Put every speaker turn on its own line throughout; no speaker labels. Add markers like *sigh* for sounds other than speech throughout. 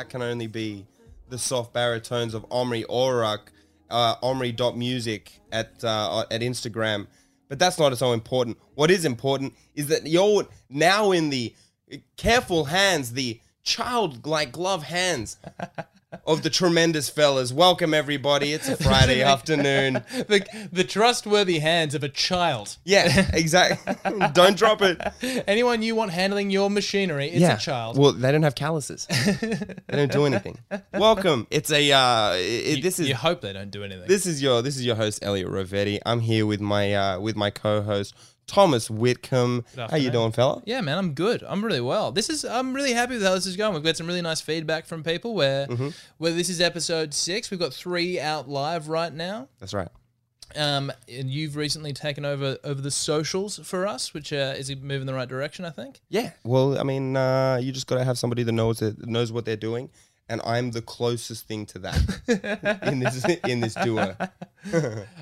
That can only be the soft baritones of Omri Orak, uh, Omri.music at uh, at Instagram. But that's not so important. What is important is that you're now in the careful hands, the childlike glove hands *laughs* of the tremendous fellas. Welcome everybody. It's a Friday *laughs* afternoon.
the, the trustworthy hands of a child.
Yeah, exactly. *laughs* don't drop it.
Anyone you want handling your machinery, it's
yeah.
a child.
Well, they don't have calluses. they don't do anything. Welcome. It's a uh, it,
you,
this is
you hope they don't do anything.
this is your this is your host Elliot Rovetti. I'm here with my uh, with my co-host Thomas Whitcomb. How you doing, fella?
yeah, man, I'm good. I'm really well. This is I'm really happy with how this is going. We've got some really nice feedback from people where
Mm-hmm.
where this is episode six. We've got three out live right now.
That's right.
Um, and you've recently taken over over the socials for us, which uh, is move in the right direction, I think.
Yeah. Well, I mean, uh, you just got to have somebody that knows that knows what they're doing, and I'm the closest thing to that in this *laughs* in this duo. *laughs*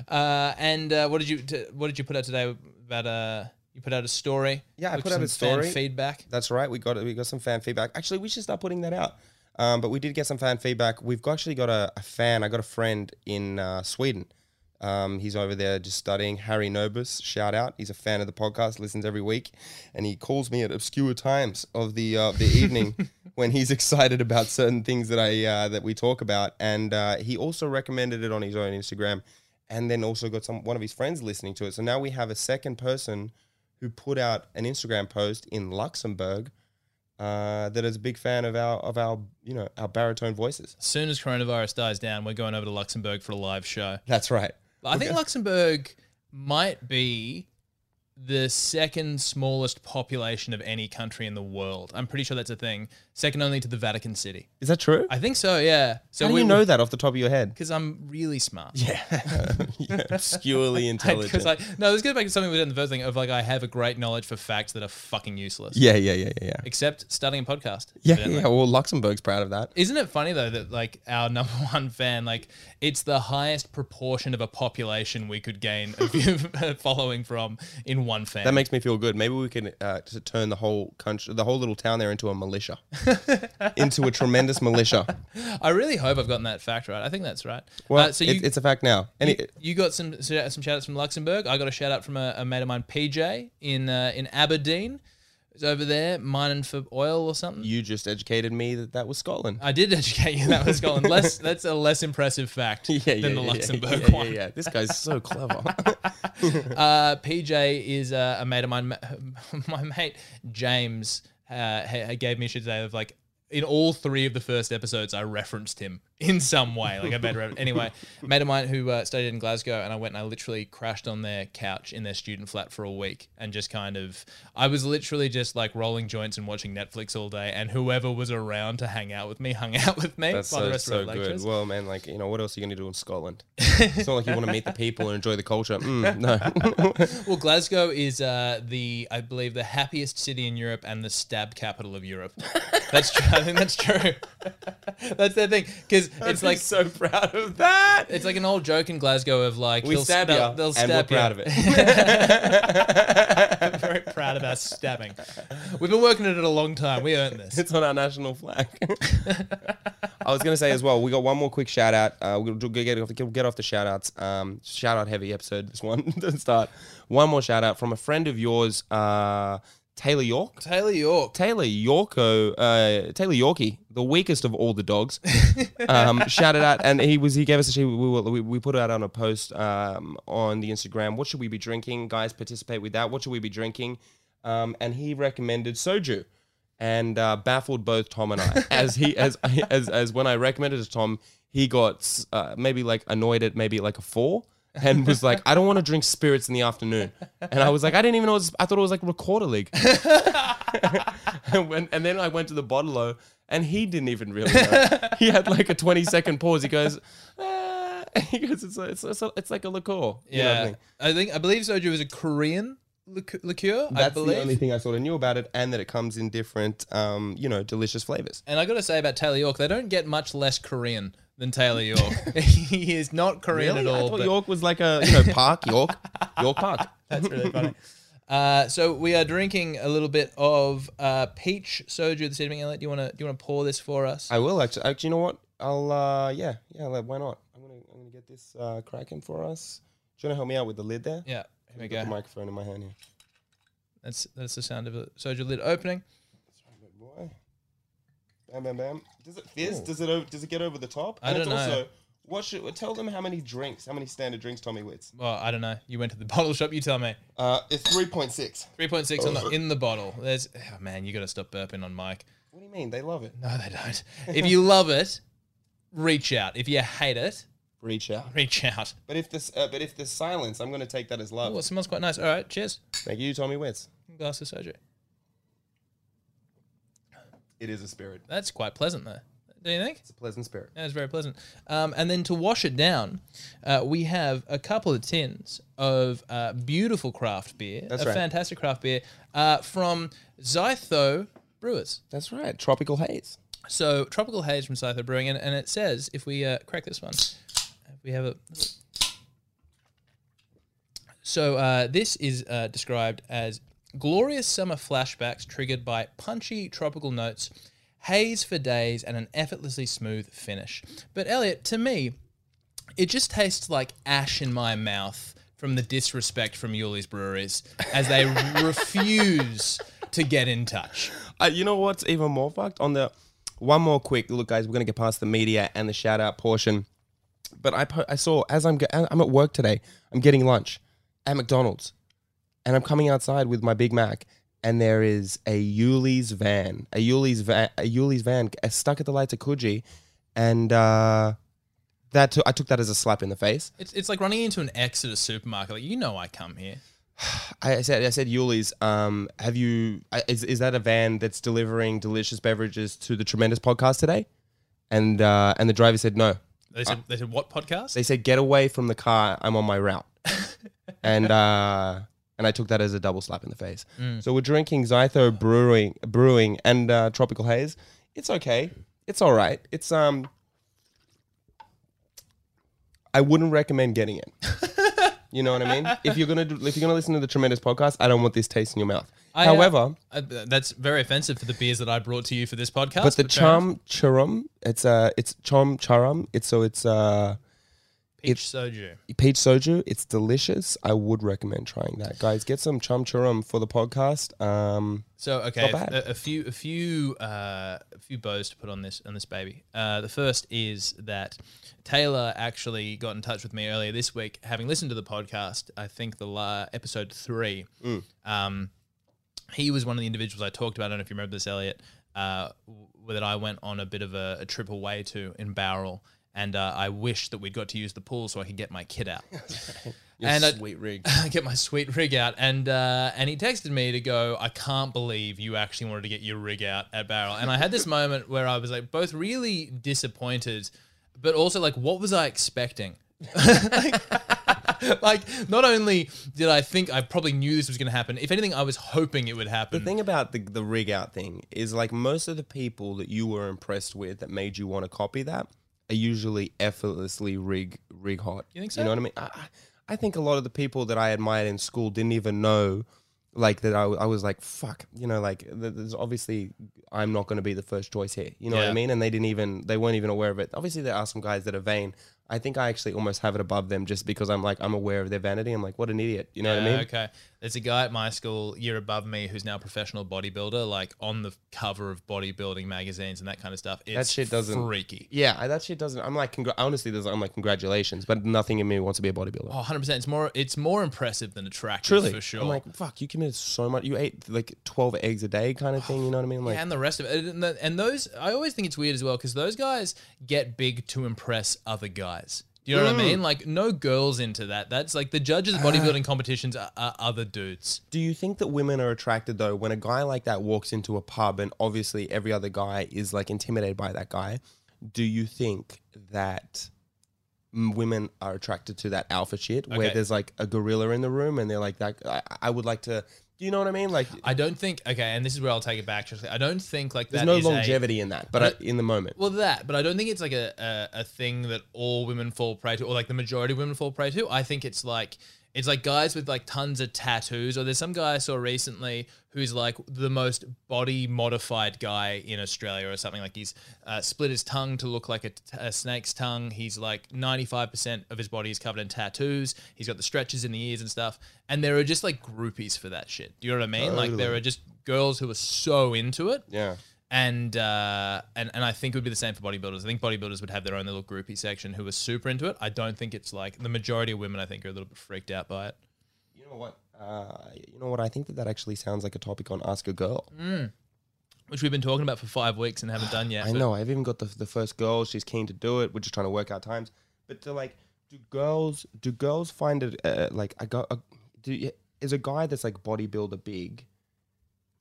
Uh, and uh, what did you t- what did you put out today about uh you put out a story?
Yeah, I put out a story.
fan feedback.
That's right. We got we got some fan feedback. Actually, we should start putting that out. Um, but we did get some fan feedback. We've got- actually got a, a fan. I got a friend in uh, Sweden. Um, he's over there just studying. Harry Nobus, shout out. He's a fan of the podcast, listens every week, and he calls me at obscure times of the uh, the evening *laughs* when he's *laughs* excited about certain things that I uh, that we talk about. And uh, he also recommended it on his own Instagram, and then also got some one of his friends listening to it. So now we have a second person who put out an Instagram post in Luxembourg uh, that is a big fan of our of our you know our baritone voices.
As soon as coronavirus dies down, we're going over to Luxembourg for a live show.
That's right.
I think Luxembourg might be the second smallest population of any country in the world. I'm pretty sure that's a thing. Second only to the Vatican City.
Is that true?
I think so, yeah. So
How do you know that off the top of your head?
Because I'm really smart.
Yeah, *laughs* yeah obscurely *laughs* intelligent.
Because like no, this goes back to something we did in the first thing of like I have a great knowledge for facts that are fucking useless.
yeah, yeah, yeah, yeah, yeah.
Except studying a podcast.
Yeah,
evidently.
yeah. Well, Luxembourg's proud of that.
Isn't it funny though that like our *laughs* number one fan, like it's the highest proportion of a population we could gain a following from in one fan.
That makes me feel good. Maybe we can uh, turn the whole country, the whole little town there, into a militia, *laughs* into a tremendous militia. *laughs*
I really hope I've gotten that fact right. I think that's right.
Well,
Uh, so
it- it's a fact now.
You, you got some some shout outs from Luxembourg. I got a shout out from a, a mate of mine, PJ in uh, in Aberdeen. It's over there mining for oil or something.
you just educated me that that was Scotland.
I did *laughs* educate you that was Scotland. Less *laughs* that's a less impressive fact
yeah, yeah,
than the Luxembourg
yeah, yeah,
one.
Yeah, yeah. This guy's so *laughs* clever.
Uh, PJ is uh, a mate of mine. My mate James uh, gave me a shit today of like in all three of the first episodes, I referenced him in some way. Like I made a reference. Anyway, *laughs* mate of mine who uh, studied in Glasgow, and I went and I literally crashed on their couch in their student flat for a week, and just kind of, I was literally just like rolling joints and watching Netflix all day, and whoever was around to hang out with me hung out with me
That's so,
rest
so
of
good.
lectures.
Well, man, like, you know, what else are you going to do in Scotland? *laughs* it's not like you want to meet the people and enjoy the culture. Mm, no. *laughs*
Well, Glasgow is uh, the, I believe, the happiest city in Europe and the stab capital of Europe. That's true. I think that's true. *laughs* that's their thing because it's like
so proud of that.
it's like an old joke in Glasgow of like
We
they'll
stab
they'll,
you,
they'll
and
stab
we're proud
you.
of it.
I'm *laughs* *laughs* very proud of our stabbing. We've been working at it a long time. We earned this.
It's on our national flag. I was going to say as well, we got one more quick shout out. Uh, we'll do- get off, get off the shout outs. Um, shout out heavy episode, this one to start. One more shout out from a friend of yours, uh, Taylor York.
Taylor York.
Taylor Yorko, uh, Taylor Yorkie, the weakest of all the dogs, *laughs* um, shouted out, and he was he gave us a we, we, we put it out on a post um, on the Instagram. What should we be drinking, guys? Participate with that. What should we be drinking? Um, and he recommended soju, and uh, baffled both Tom and I. *laughs* As he as as as when I recommended to Tom, he got uh, maybe like annoyed at maybe like a four. And was like, I don't want to drink spirits in the afternoon. And I was like, I didn't even know it was, I thought it was like recorder league. *laughs* and, when, and then I went to the bottle and he didn't even really know. he had like a 20 second pause. He goes, ah. *laughs* he goes, it's, a, it's, a, it's like a liqueur. You know I
Yeah. I think I believe soju is a Korean liqueur. I
That's the only thing I sort of knew about it, and that it comes in different, um, you know, delicious flavors.
And I got to say about Taylor York, they don't get much less Korean than Taylor York. *laughs* he is not Korean
Really?
at
I
all.
thought York was like a you know park York, York Park. *laughs*
that's really funny. *laughs* Uh, so we are drinking a little bit of uh, peach soju this evening. Elliot, do you want to do you want to pour this for us?
I will actually. Actually, you know what? I'll. uh Yeah, yeah. like, Why not? I'm gonna. I'm gonna get this uh, cracking for us. Do you want to help me out with the lid there?
yeah, here we
I've got
go.
The microphone in my hand here.
That's that's the sound of a soju lid opening.
Good boy. Bam, bam, bam. Does it fizz?
Ooh.
Does it? o- Does it get over the top?
I
And
don't
it's
know.
Also, what should tell them how many drinks, how many standard drinks Tommy Wits?
Well, I don't know. You went to the *laughs* bottle shop. You tell me.
Uh, it's three point six.
Three point six on the in the bottle. There's oh man, you got to stop burping on mic.
What do you mean? They love it.
No, they don't. *laughs* if you love it, reach out. If you hate it,
Reach out.
reach out.
But if this, uh, but if there's silence, I'm gonna take that as love.
Oh, it smells quite nice. All right, cheers.
Thank you, Tommy Wits.
Glass of soju.
It is a spirit.
That's quite pleasant, though. Do you think?
It's a pleasant spirit.
Yeah, it's very pleasant. Um, and then to wash it down, uh, we have a couple of tins of uh, beautiful craft beer.
That's
a
right.
fantastic craft beer uh, from Zytho Brewers.
That's right. Tropical haze.
So tropical haze from Zytho Brewing, and, and it says if we uh, crack this one, we have a. So uh, this is uh, described as glorious summer flashbacks triggered by punchy tropical notes, haze for days, and an effortlessly smooth finish. But Elliot, to me, it just tastes like ash in my mouth from the disrespect from Yulli's Breweries as they *laughs* refuse to get in touch.
Uh, you know what's even more fucked? On the one more quick look, guys. We're gonna get past the media and the shout out portion. But I po- I saw as I'm ge- I'm at work today. I'm getting lunch at McDonald's, and I'm coming outside with my Big Mac, and there is a Yulli's van, a Yulli's van, a Yulli's van uh, stuck at the lights at Coogee, and uh, that took I took that as a slap in the face.
It's, it's like running into an X at a supermarket. Like, you know, I come here. *sighs*
I said, I said, Yulli's. Um, have you? Is is that a van that's delivering delicious beverages to the tremendous podcast today? And uh, and the driver said no.
They said, they said what podcast?
They said get away from the car. I'm on my route. *laughs* and uh, and I took that as a double slap in the face. So we're drinking Zytho Brewing, Brewing, and uh, Tropical Haze. It's okay. It's all right. It's um. I wouldn't recommend getting it. *laughs* You know what I mean? If you're gonna do, if you're gonna listen to the tremendous podcast, I don't want this taste in your mouth.
I, uh,
However,
Uh, that's very offensive for the beers that I brought to you for this podcast.
but the chum churum, it's uh, it's chum charum. It's so it's uh,
peach soju.
peach soju. It's delicious. I would recommend trying that, guys. Get some chum churum for the podcast. Um,
So okay, a, a few a few uh, a few bows to put on this on this baby. Uh, the first is that Taylor actually got in touch with me earlier this week, having listened to the podcast. I think the la- episode three.
Mm.
Um, he was one of the individuals I talked about. I don't know if you remember this, Elliot. Uh, that I went on a bit of a, a trip away to in Bowral, and uh, I wish that we'd got to use the pool so I could get my kid out. *laughs* And I-
sweet rig. *laughs*
get my sweet rig out, and uh, and he texted me to go. I can't believe you actually wanted to get your rig out at Bowral, and I had this *laughs* moment where I was like both really disappointed, but also like, what was I expecting? like, like, not only did I think I probably knew this was going to happen, if anything, I was hoping it would happen.
The thing about the the rig out thing is like most of the people that you were impressed with that made you want to copy that are usually effortlessly rig rig hot.
You think so?
You know what I mean? I, I- I think a lot of the people that I admired in school didn't even know, like that. I, I was like, fuck, you know, like th- there's obviously I'm not going to be the first choice here. You know what
Yeah.
I mean? And they didn't even they weren't even aware of it. Obviously, there are some guys that are vain. I think I actually almost have it above them just because I'm like I'm aware of their vanity. I'm like, what an idiot. You know what I mean?
Okay. There's a guy at my school, year above me, who's now a professional bodybuilder, like on the cover of bodybuilding magazines and that kind of stuff. It's
shit doesn't-
freaky.
Yeah, I, that shit doesn't. I'm like, congr- honestly, there's, I'm like, congratulations, but nothing in me wants to be a bodybuilder.
Oh, 100%. It's more it's more impressive than attractive
Truly,
for sure.
I'm like, fuck, you committed so much. You ate like 12 eggs a day, kind of oh, thing. You know what I mean? Like,
and the rest of it. And, the- and those, I always think it's weird as well because those guys get big to impress other guys. Do you know what I
Mm.
mean? Like, no girls into that. That's like the judges of bodybuilding competitions are, are other dudes.
do you think that women are attracted though when a guy like that walks into a pub and obviously every other guy is like intimidated by that guy? Do you think that mm, women are attracted to that alpha shit where
Okay.
there's like a gorilla in the room and they're like that? I, I would like to Do you know what I mean? Like,
I don't think. Okay, and this is where I'll take it back. Actually, I don't think like
there's
that
no
is a-
longevity in that, but I, in the moment.
well, that, but I don't think it's like a, a a thing that all women fall prey to, or like the majority of women fall prey to. I think it's like it's like guys with like tons of tattoos, or there's some guy I saw recently who's like the most body modified guy in Australia, or something like he's uh, split his tongue to look like a, t- a snake's tongue. He's like 95% of his body is covered in tattoos. He's got the stretches in the ears and stuff, and there are just like groupies for that shit. Do you know what I mean? Like there are just girls who are so into it
yeah.
And uh, and and I think it would be the same for bodybuilders. I think bodybuilders would have their own little groupie section who are super into it. I don't think it's like the majority of women. I think are a little bit freaked out by it.
You know what? Uh, you know what? I think that that actually sounds like a topic on Ask a Girl.
Which we've been talking about for five weeks and haven't done yet.
I know. I've even got the the first girl. She's keen to do it. We're just trying to work out times. But to like, do girls do girls find it uh, like I got a, do is a guy that's like bodybuilder big?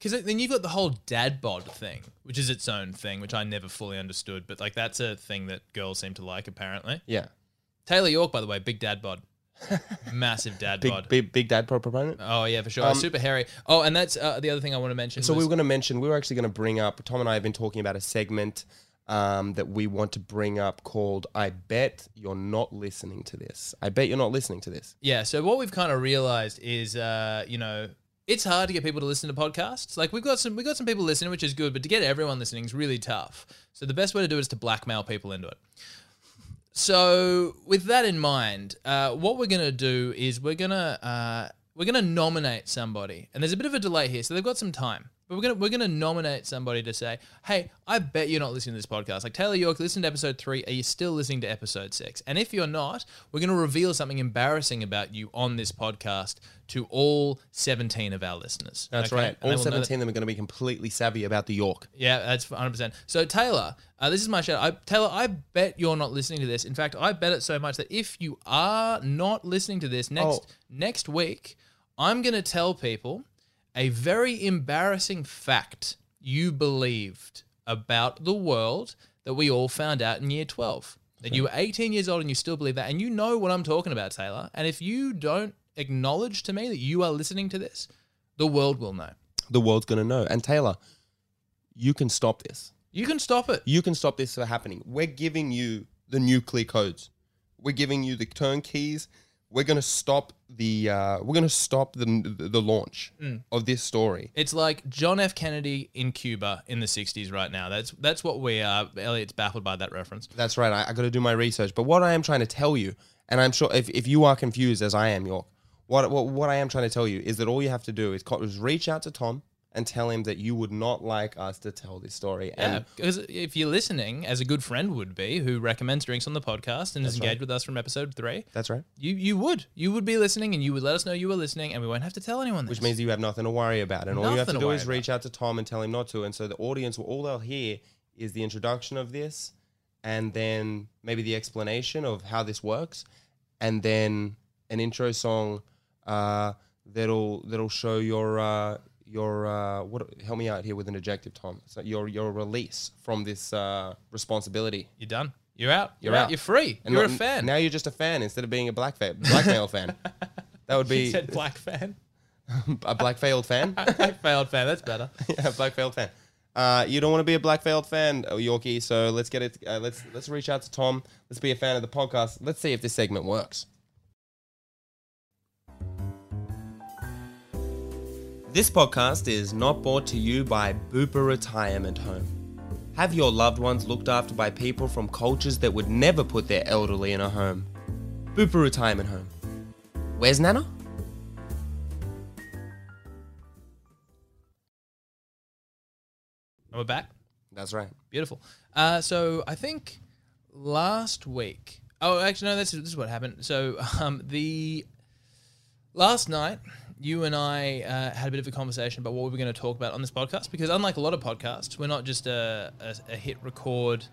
Because then you've got the whole dad bod thing, which is its own thing, which I never fully understood. But like that's a thing that girls seem to like apparently.
Yeah,
Taylor York, by the way, big dad bod, massive dad *laughs*
big
bod.
big big dad pro proponent.
Oh yeah, for sure.
Um,
Super hairy. Oh, and that's uh, the other thing I want to mention.
So we
was-
were going to mention, we were actually going to bring up, Tom and I have been talking about a segment um, that we want to bring up called I Bet You're Not Listening to This. I bet you're not listening to this.
Yeah. So what we've kind of realized is, uh, you know, it's hard to get people to listen to podcasts. Like we've got some, we've got some people listening, which is good, but to get everyone listening is really tough. So the best way to do it is to blackmail people into it. So with that in mind, uh, what we're gonna do is we're gonna uh, we're gonna nominate somebody, and there's a bit of a delay here, so they've got some time. But we're gonna we're gonna nominate somebody to say, hey, I bet you're not listening to this podcast. Like Taylor York, listen to episode three. Are you still listening to episode six? And if you're not, we're gonna reveal something embarrassing about you on this podcast to all 17 of our listeners.
That's
Okay?
right.
And
All
will know that-
17 of them are going to be completely savvy about the York.
yeah, that's 100%. So, Taylor, uh, this is my shout. I, Taylor, I bet you're not listening to this. In fact, I bet it so much that if you are not listening to this next
Oh.
next week, I'm going to tell people a very embarrassing fact you believed about the world that we all found out in year 12. That you were 18 years old and you still believe that. And you know what I'm talking about, Taylor. And if you don't acknowledge to me that you are listening to this, the world will know.
The world's going to know. And Taylor, you can stop this.
You can stop it.
You can stop this from happening. We're giving you the nuclear codes. We're giving you the turnkeys. We're going to stop the uh, we're going to stop the the launch
Mm.
of this story.
It's like John F. Kennedy in Cuba in the '60s right now. That's that's what we are. Elliot's baffled by that reference.
That's right. I, I got to do my research. But what I am trying to tell you, and I'm sure if, if you are confused as I am, York, what, what what I am trying to tell you is that all you have to do is, is reach out to Tom and tell him that you would not like us to tell this story.
Yeah,
And
because if you're listening, as a good friend would be, who recommends drinks on the podcast and is engaged with us from episode three,
that's right.
you you would you would be listening and you would let us know you were listening, and we won't have to tell anyone. This.
Which means you have nothing to worry about. And all you have to
to
do is
worry
reach out to Tom and tell him not to. And so the audience, all they'll hear is the introduction of this and then maybe the explanation of how this works and then an intro song uh, that'll that'll show your uh, your uh, what help me out here with an adjective tom so your your release from this uh, responsibility
you're done. You're out. You're,
You're
out.
out.
You're free.
And
you're a fan.
now you're just a fan instead of being a black fa- blackmail fan *laughs* that would be
said black fan. *laughs*
a black failed fan *laughs*
black failed fan. That's better.
yeah, black failed fan. Uh, you don't want to be a black failed fan, oh, Yorkie. So let's get it. Uh, let's let's reach out to Tom. Let's be a fan of the podcast. Let's see if this segment works. This podcast is not brought to you by Booper Retirement Home. Have your loved ones looked after by people from cultures that would never put their elderly in a home. Booper Retirement Home. Where's Nana?
And we're back.
That's right.
Beautiful. Uh, so I think last week. Oh, actually, no. This is, this is what happened. So *laughs* um, the last night, you and I uh, had a bit of a conversation about what we were going to talk about on this podcast. Because unlike a lot of podcasts, we're not just a, a, a hit record,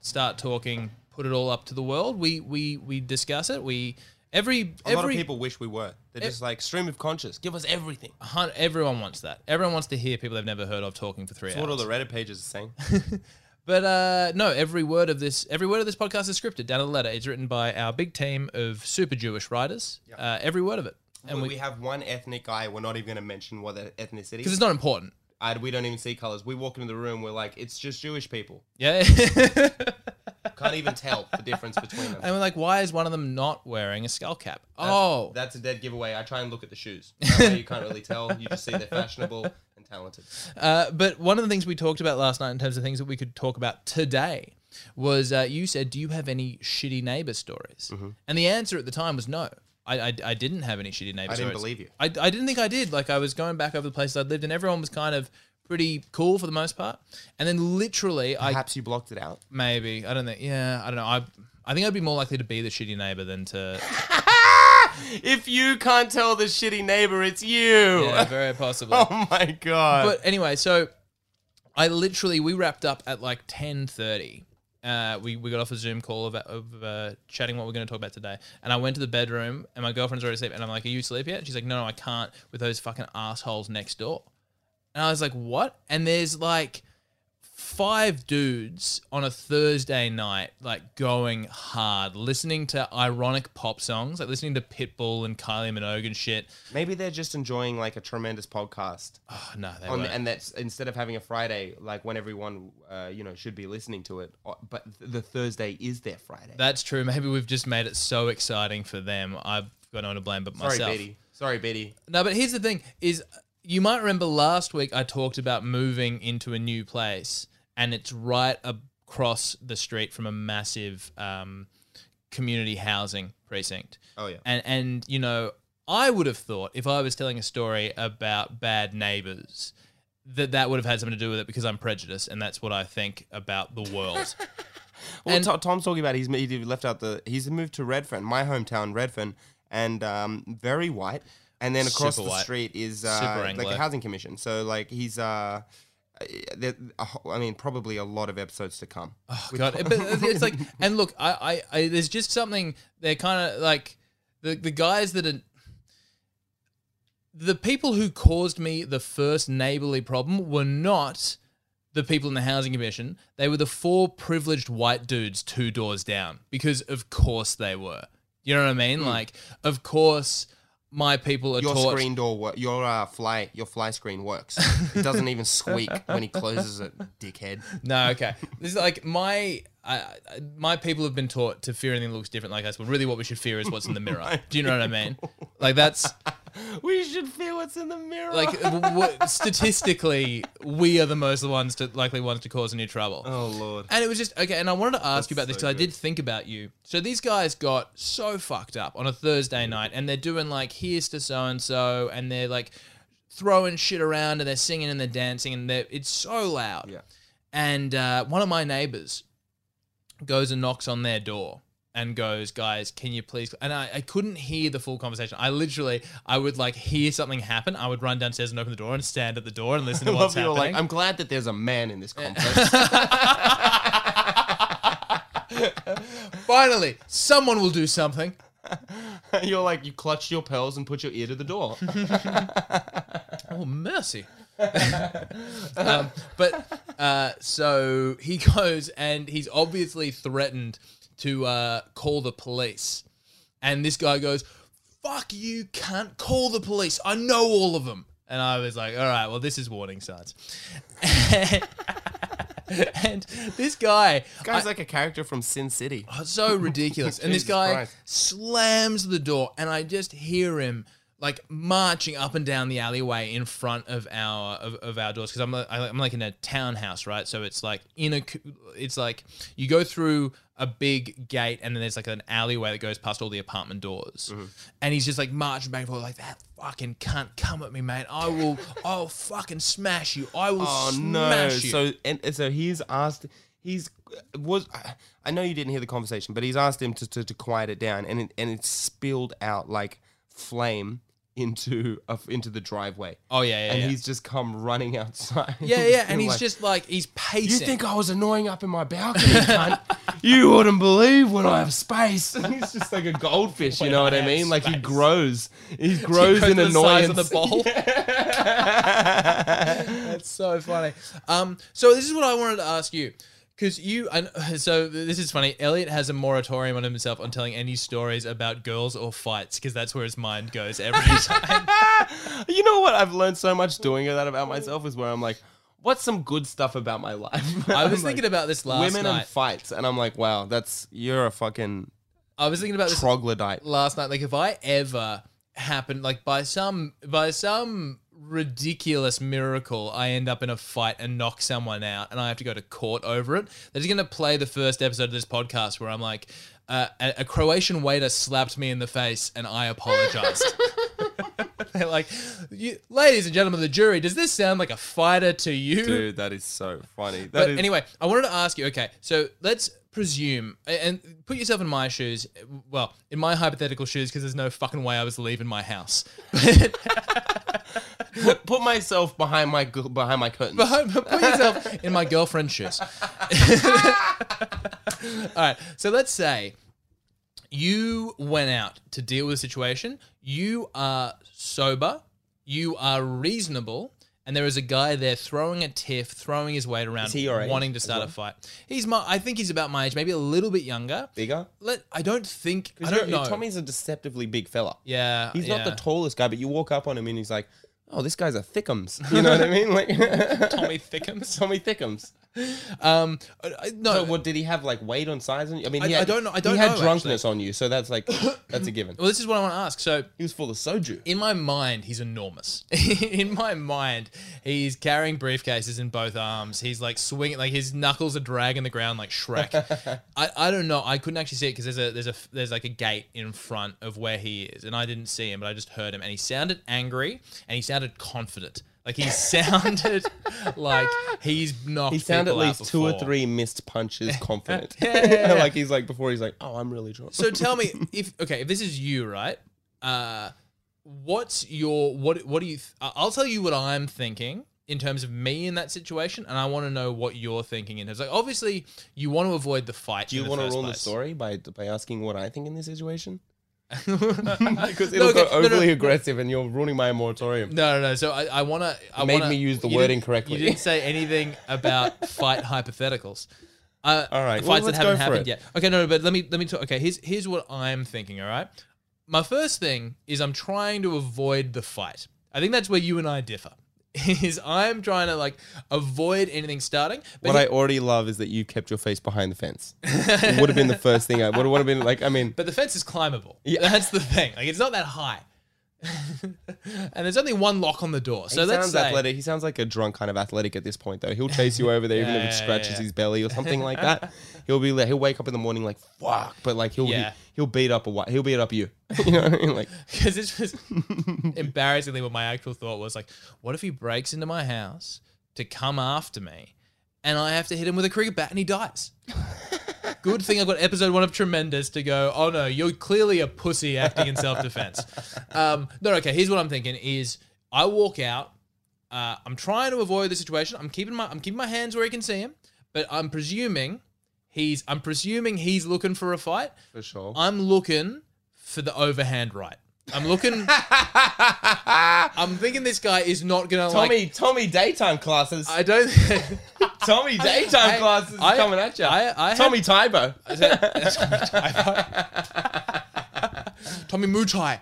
start talking, put it all up to the world. We we we discuss it. We every
A
every
lot of people wish we were. They're just like stream of conscious. Give us everything.
everyone wants that. Everyone wants to hear people they've never heard of talking for three
That's
hours.
what all the Reddit pages are saying. *laughs*
But uh, no, every word of this, every word of this podcast is scripted down to the letter. It's written by our big team of super Jewish writers. Uh, every word of it. And
we,
we
have one ethnic guy. We're not even going to mention what the ethnicity.
because it's not important.
I, we don't even see colors. We walk into the room. We're like, it's just Jewish people.
Yeah. *laughs*
Can't even tell the difference between them.
and we're like, why is one of them not wearing a skull cap? oh,
That's a dead giveaway. I try and look at the shoes. *laughs* You can't really tell. You just see they're fashionable and talented.
Uh, but one of the things we talked about last night in terms of things that we could talk about today was uh, you said, Do you have any shitty neighbor stories?
Mm-hmm.
And the answer at the time was no. I, I, I didn't have any shitty neighbor
I didn't believe you.
I, I didn't think I did. Like, I was going back over the places I'd lived, and everyone was kind of pretty cool for the most part. And then literally, I
Perhaps you blocked it out.
maybe, I don't think, yeah, I don't know. I, I think I'd be more likely to be the shitty neighbor than to. *laughs*
if you can't tell the shitty neighbor, it's you.
Yeah, *laughs* very possibly.
Oh my god.
but anyway, so I literally we wrapped up at like ten thirty. Uh, we, we got off a Zoom call of, of uh, chatting what we're going to talk about today, and I went to the bedroom, and my girlfriend's already asleep, and I'm like, "Are you asleep yet?" She's like, "No, no, I can't with those fucking assholes next door." And I was like, "What?" And there's like five dudes on a Thursday night, like going hard, listening to ironic pop songs, like listening to Pitbull and Kylie Minogue and shit.
Maybe they're just enjoying like a tremendous podcast.
Oh no, they
On
weren't.
and that's instead of having a Friday, like when everyone, uh, you know, should be listening to it. uh, But the Thursday is their Friday.
That's true. Maybe we've just made it so exciting for them. I've got no one to blame but
Sorry,
myself.
Sorry, Betty. Sorry, Betty.
No, but here's the thing: is you might remember last week I talked about moving into a new place, and it's right across the street from a massive um, community housing precinct.
Oh yeah.
And and you know, I would have thought if I was telling a story about bad neighbors. That that would have had something to do with it because I'm prejudiced and that's what I think about the world. *laughs*
Well,
And-
To- Tom's talking about he's he left out the he's moved to Redfern, my hometown, Redfern, and um, very white. And then across
Super
the
white.
street is
Super
uh, like
Anglo.
the housing commission. So like he's uh, uh, there, a ho- I mean probably a lot of episodes to come.
Oh, God, but it's like, *laughs* and look, I, I, I there's just something. They're kind of like the the guys that are the people who caused me the first neighborly problem were not the people in the housing commission. They were the four privileged white dudes two doors down because of course they were. You know what I mean? Like, of course, my people are
Your
taught.
screen door, your uh, fly, your fly screen works. It doesn't even squeak when he closes it, dickhead. *laughs*
No, okay. This is like my I, I- my people have been taught to fear anything that looks different like us, but really what we should fear is what's in the mirror. *laughs* Do you know what I mean? Like that's *laughs*
We should fear what's in the mirror.
like *laughs* w- w- statistically, we are the most the ones to likely ones to cause any trouble.
oh lord.
And it was just okay. And I wanted to ask you about this
so
because I did think about you. So these guys got so fucked up on a Thursday night, and they're doing like here's to so and so, and they're like throwing shit around, and they're singing and they're dancing, and they're it's so loud.
Yeah.
And uh, one of my neighbors goes and knocks on their door and goes, guys, can you please? And I, I couldn't hear the full conversation. I literally, I would like hear something happen. I would run downstairs and open the door and stand at the door and listen to *laughs* what's happening.
like I'm glad that there's a man in this complex. *laughs*
Finally, someone will do something. *laughs*
You're like you clutched your pearls and put your ear to the door.
Oh, mercy. *laughs* um, but uh, so he *laughs* goes and he's obviously threatened to uh, call the police. And this guy goes, Fuck you, can't call the police. I know all of them. And I was like, All right, well, this is warning signs. *laughs* and this guy,
Guy's like a character from Sin City.
Oh, so ridiculous. and this guy
Christ.
slams the door, and I just hear him like marching up and down the alleyway in front of our of, of our doors because I'm like, I'm like in a townhouse, right? So it's like in a it's like you go through a big gate and then there's like an alleyway that goes past all the apartment doors,
Mm-hmm.
and he's just like marching back and forth like that fucking cunt come at me, mate. I will *laughs* I'll fucking smash you. I will
Oh no!
smash you.
So and and so he's asked. He's was. I know you didn't hear the conversation, but he's asked him to, to, to quiet it down, and it, and it spilled out like flame into a, into the driveway.
oh yeah, yeah,
and
yeah.
he's just come running outside.
yeah, yeah, and *laughs* he's
like,
just like he's pacing.
You think I was annoying up in my balcony, cunt? *laughs* you wouldn't believe when I have space. *laughs* He's just like a goldfish, you know what
I
I mean? Like he grows. He grows in
the size
annoyance.
of the bowl. That's so funny. Um, so this is what I wanted to ask you, Because you, and *laughs* so this is funny. Elliot has a moratorium on himself on telling any stories about girls or fights because that's where his mind goes every *laughs* time.
you know what? I've learned so much doing that about myself is where I'm like, what's some good stuff about my life? *laughs*
I was thinking
like,
about this last night.
women
night.
and fights, and I'm like, wow, that's you're a fucking
I was thinking about this
troglodyte.
last night. Like, if I ever happened, like by some by some ridiculous miracle, I end up in a fight and knock someone out, and I have to go to court over it. They're just going to play the first episode of this podcast where I'm like, uh, a, a Croatian waiter slapped me in the face, and I apologized. *laughs* They're like, you, ladies and gentlemen of the jury, does this sound like a fighter to you?
Dude, that is so funny. That
But
is-
anyway, I wanted to ask you. Okay, so let's presume and put yourself in my shoes. Well, in my hypothetical shoes, because there's no fucking way I was leaving my house. *laughs*
put, put myself behind my behind my curtains.
But put yourself in my girlfriend's shoes. *laughs* All right, so let's say you went out to deal with a situation. You are sober. You are reasonable. And there is a guy there throwing a tiff, throwing his weight around, wanting to start
well?
a fight. He's my, I think he's about my age, maybe a little bit younger.
Bigger.
Let I don't think I don't know.
Tommy's a deceptively big fella.
yeah,
He's not the tallest guy, but you walk up on him and he's like, "Oh, this guy's a thickums." *laughs* You know what I mean? Like *laughs*
Tommy Thickums.
Tommy Thickums.
Um, I- I- no,
So, what did he have like weight on size? On you? I mean,
I-
he
I don't know- I don't
He had
know,
drunkenness on you, so that's like *coughs* that's a given.
well, this is what I want to ask. So,
He was full of soju.
in my mind, he's enormous. *laughs* in my mind, he's carrying briefcases in both arms. He's like swinging, like his knuckles are dragging the ground like Shrek. *laughs* I, I don't know. I couldn't actually see it because there's a there's a there's like a gate in front of where he is, and I didn't see him, but I just heard him, and he sounded angry and he sounded confident. Like he sounded *laughs* like he's knocked.
He sounded at least two or three missed punches *laughs* confident.
Yeah, yeah, yeah. *laughs*
like he's like before he's like, "Oh, I'm really drunk."
So tell me if okay, if this is you, right? Uh, what's your what? What do you? Th- I'll tell you what I'm thinking in terms of me in that situation, and I want to know what you're thinking in terms. Like, obviously, you want to avoid the fight.
Do you
want to
ruin the story by by asking what I think in this situation? *laughs*
because
it'll go overly aggressive, and you're ruining my moratorium.
No, no, no. So I, I want to. I
made
wanna,
me use the word incorrectly.
You didn't say anything about fight hypotheticals. Uh,
All right,
fights
let's
that haven't happened
it.
yet. Okay, no, no, but let me let me talk. Okay, here's here's what I'm thinking. All right, my first thing is I'm trying to avoid the fight. I think that's where you and I differ. Is I'm trying to like avoid anything starting. But
What
he-
I already love is that you kept your face behind the fence. it would have been the *laughs* first thing I would have been like. I mean,
But the fence is climbable.
Yeah.
That's the thing. Like it's not that high. *laughs* and there's only one lock on the door. So
he
let's
sounds
say,
athletic. He sounds like a drunk kind of athletic at this point, though. He'll chase you over there, even if it *laughs* scratches
yeah.
his belly or something like that. *laughs* He'll be he'll wake up in the morning like fuck, but like he'll
Yeah.
he, will beat up a white. He'll beat up you. you know what I mean? Like
because it's was embarrassingly what my actual thought was like what if he breaks into my house to come after me and i have to hit him with a cricket bat and he dies *laughs* good thing i've got episode one of tremendous to go oh no you're clearly a pussy acting in self-defense *laughs* um, no okay here's what i'm thinking is i walk out uh, i'm trying to avoid the situation i'm keeping my i'm keeping my hands where he can see him but i'm presuming he's i'm presuming he's looking for a fight
for sure.
I'm looking for the overhand right. I'm looking. *laughs* I'm thinking this guy is not gonna like.
Tommy, Tommy, daytime classes.
I don't. *laughs*
Tommy, daytime
I-
classes
I-
coming at you.
I- I
Tommy Tybo. *laughs*
Tommy Mutai.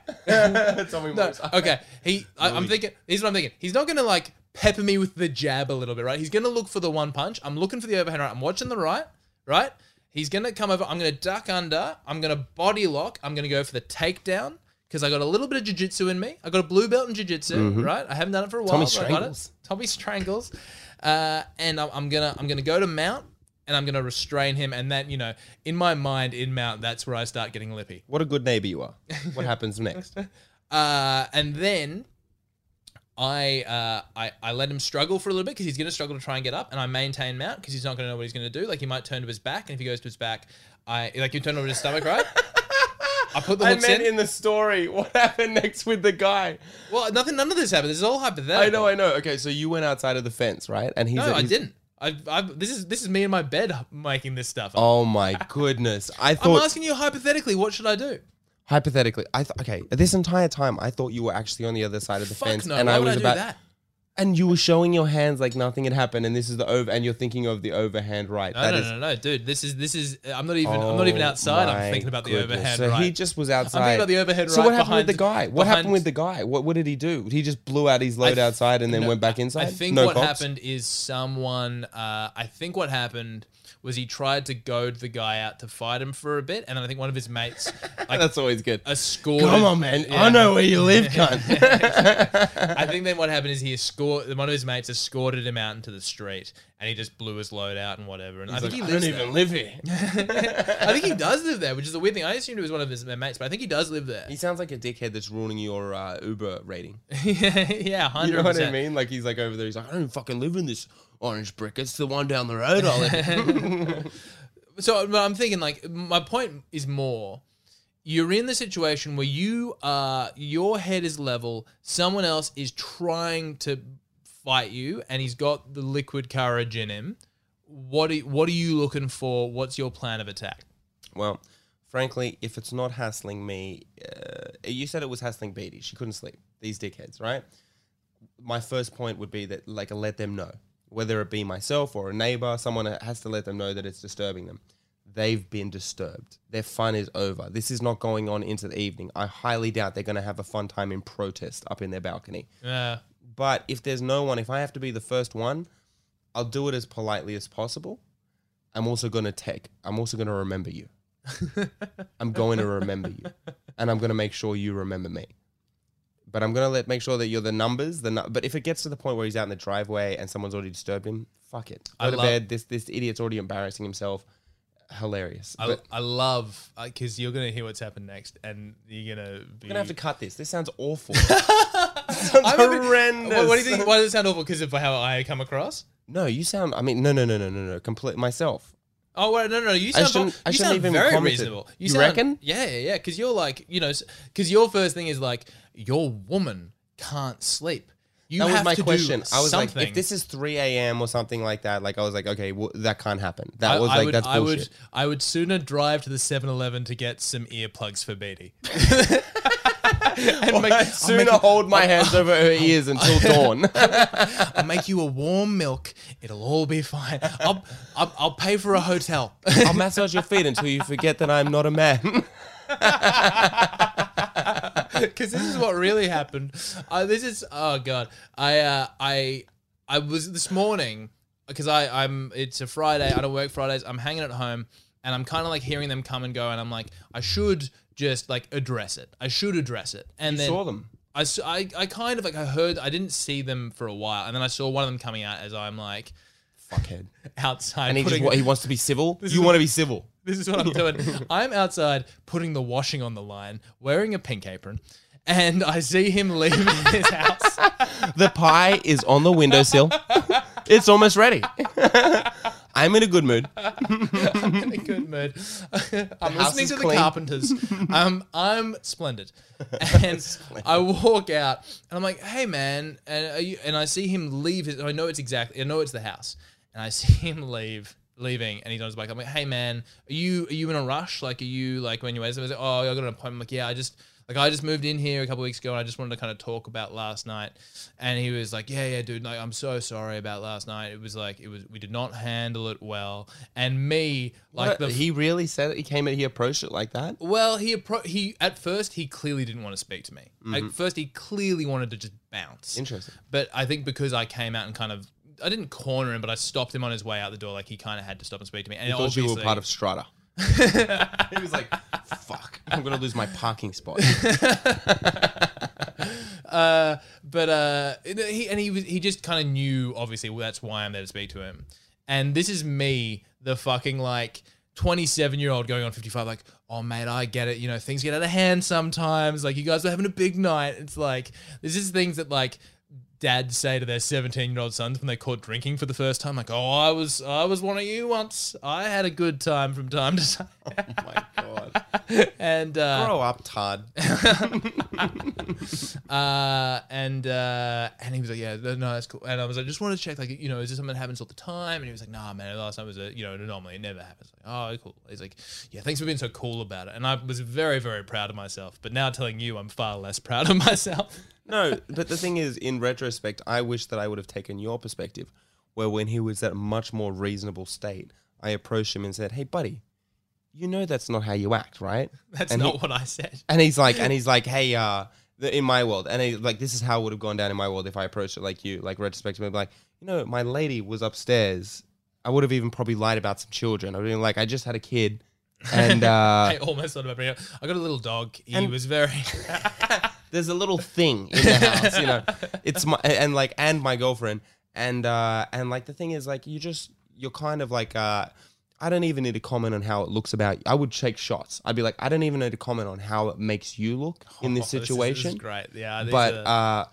Tommy
No, okay. He. I, I'm thinking. Here's what I'm thinking. He's not gonna like pepper me with the jab a little bit, right? He's gonna look for the one punch. I'm looking for the overhand right. I'm watching the right, right. He's gonna come over. I'm gonna duck under. I'm gonna body lock. I'm gonna go for the takedown because I got a little bit of jiu-jitsu in me. I got a blue belt in jiu-jitsu, right? I haven't done it for a while.
Tommy
but I got it.
strangles.
Tommy strangles. Uh, and I'm, I'm gonna I'm gonna go to mount and I'm gonna restrain him. And then you know, in my mind, in mount, that's where I start getting lippy.
What a good neighbor you are. What happens next? *laughs*
Uh, and then I, uh, I I let him struggle for a little bit because he's going to struggle to try and get up, and I maintain mount because he's not going to know what he's going to do. Like he might turn to his back, and if he goes to his back, I like you turn over to his stomach, right? *laughs* I put the
I
hooks
meant
in.
in the story. *laughs* What happened next with the guy?
Well, nothing, none of this happened. This is all hypothetical.
I know, I know. Okay, so you went outside of the fence, right? And he's.
No, I
he's-
didn't. I, I, this is this is me in my bed making this stuff. up.
Oh my goodness! I *laughs*
I'm
thought
asking you hypothetically, what should I do?
hypothetically. I thought okay. This entire time, I thought you were actually on the other side of the
Fuck
fence,
no.
and
Why
I
would
was
I do
about
that?
And you were showing your hands like nothing had happened, and this is the over, and you're thinking of the overhand right.
No,
That
no,
is-
no, no, dude. This is this is. I'm not even. I'm not even
Oh
outside. I'm thinking about the
goodness.
overhand
So
right.
he just was outside.
I'm thinking about the overhead
So
right.
what happened with the guy? What happened
behind-
with the guy? What what did he do? He just blew out his load
th-
outside and then
No,
went back inside.
I think
no
what
cops?
happened is someone. Uh, I think what happened was he tried to goad the guy out to fight him for a bit, and then I think one of his mates *laughs* like
That's always good.
escorted.
Come on, man.
Yeah.
I know where you live, cunt. *laughs*
I think then what happened is he escorted one of his mates escorted him out into the street, and he just blew his load out and whatever. And I think he
I don't
there.
even live here. *laughs*
I think he does live there, which is the weird thing. I assumed it was one of his mates, but I think he does live there.
He sounds like a dickhead that's ruining your uh, Uber rating.
yeah, yeah, hundred
You know what I mean? Like he's like over there. He's like, I don't fucking live in this orange brick. It's the one down the road. I live. *laughs*
So but I'm thinking like my point is more you're in the situation where you are your head is level, someone else is trying to fight you and he's got the liquid courage in him. What are, what are you looking for? What's your plan of attack?
well, frankly, if it's not hassling me, uh, you said it was hassling Beatty. She couldn't sleep. These dickheads, right? My first point would be that, like, let them know, whether it be myself or a neighbor, someone has to let them know that it's disturbing them. They've been disturbed. Their fun is over. This is not going on into the evening. I highly doubt they're going to have a fun time in protest up in their balcony.
Uh,
But if there's no one, if I have to be the first one, I'll do it as politely as possible. I'm also going to take, I'm also going to remember you. *laughs* I'm going to remember you. And I'm going to make sure you remember me. But I'm going to let make sure that you're the numbers. The nu- but if it gets to the point where he's out in the driveway and someone's already disturbed him, fuck it. Go
I
to
love-
bed. This this idiot's already embarrassing himself. Hilarious.
I,
but
I love uh, because you're gonna hear what's happened next, and you're gonna be.
I'm gonna have to cut this. This sounds awful. *laughs* sounds
I'm a bit-
horrendous.
What, what do you think? Why does it sound awful? Because of how I come across?
No, you sound. I mean, no, no, no, no, no, no. Complete myself.
Oh wait, no, no, no. You sound,
shouldn't-
you sound very
commented.
reasonable.
You
sound-
reckon?
Yeah, yeah, yeah. Because you're like, you know, because your first thing is like, your woman can't sleep. You
that was my question. I was like, if this is 3 a.m. or something like that, like I was like, okay, well, that can't happen. That
I,
was
I
like,
would,
that's
I
bullshit.
would, I would sooner drive to the 7-Eleven to get some earplugs for Beatty. *laughs* *laughs* *laughs* and make,
I'd sooner
you-
hold my hands over her ears until *laughs* dawn.
I'll make you a warm milk. It'll all be fine. I'll, I'll, I'll pay for a hotel.
I'll massage your feet until you forget that I'm not a man. *laughs*
because this is what really happened. Uh, this is oh god. I uh, I I was this morning because I I'm it's a Friday. I don't work Fridays. I'm hanging at home and I'm kind of like hearing them come and go, and I'm like I should just like address it. I should address it. And
You
then
saw them.
I, I, I kind of like I heard I didn't see them for a while, and then I saw one of them coming out as I'm like
Fuckhead. *laughs*
outside.
And he
putting-
wa- he wants to be civil. You want to be civil. *laughs*
this is what I'm doing. I'm outside putting the washing on the line, wearing a pink apron, and I see him leaving *laughs* his house.
The pie is on the windowsill. it's almost ready. I'm in a good mood. *laughs*
I'm in a good mood. *laughs* I'm listening
is
to the
clean.
Carpenters. *laughs* Um, I'm splendid, and I walk out, and I'm like, "Hey, man!" And are you, and I see him leave. His, I know it's exactly. I know it's the house, and I see him leave. Leaving and he's on his bike. I'm like, hey man, are you are you in a rush? Like, are you like when you wait? Like, oh, I got an appointment. I'm like, yeah, I just like I just moved in here a couple weeks ago, and I just wanted to kind of talk about last night. And he was like, yeah, yeah, dude, like I'm so sorry about last night. It was like it was we did not handle it well. And me, like the
he really said it. He came in. He approached it like that.
well, he appro- he at first he clearly didn't want to speak to me. At mm-hmm. first, he clearly wanted to just bounce.
Interesting.
But I think because I came out and kind of I didn't corner him, but I stopped him on his way out the door. Like he kind of had to stop and speak to me. And
I thought you were part of Strata. *laughs* he was like, "Fuck, I'm gonna lose my parking spot." *laughs*
uh, but uh, he and he was he just kind of knew. Obviously, well, that's why I'm there to speak to him. And this is me, the fucking like 27 year old going on 55, like, oh mate, I get it. You know, things get out of hand sometimes. Like, you guys are having a big night. It's like this is things that like dads say to their 17 year old sons when they're caught drinking for the first time. Like, oh, I was I was one of you once. I had a good time from time to *laughs* time.
oh my god. *laughs*
and uh,
Grow up, Todd. *laughs*
uh, and uh, and he was like, yeah, no, that's cool. And I was like, just wanted to check, like, you know, is this something that happens all the time? And he was like, nah, man, last time was a, you know, an anomaly. It never happens. Like, oh, cool. He's like, yeah, thanks for being so cool about it. And I was very, very proud of myself. But now telling you, I'm far less proud of myself.
No, *laughs* but the thing is, in retrospect, I wish that I would have taken your perspective, where when he was at a much more reasonable state, I approached him and said, "Hey, buddy, you know that's not how you act, right?"
That's
And
not
he-
what I said.
And he's like, and *laughs* he's like, "Hey, uh, the, in my world," and he, like, this is how it would have gone down in my world if I approached it like you, like retrospectively, like, you know, my lady was upstairs. I would have even probably lied about some children. I would have been like, I just had a kid, *laughs* and uh,
I almost thought about bringing up. I got a little dog. He was very.
There's a little thing in the *laughs* house, you know. It's my and like and my girlfriend and uh and like the thing is like you just you're kind of like uh I don't even need to comment on how it looks about You. I would take shots. I'd be like I don't even need to comment on how it makes you look in this *laughs*
Oh, is-
situation.
is great. Yeah.
but
are-
uh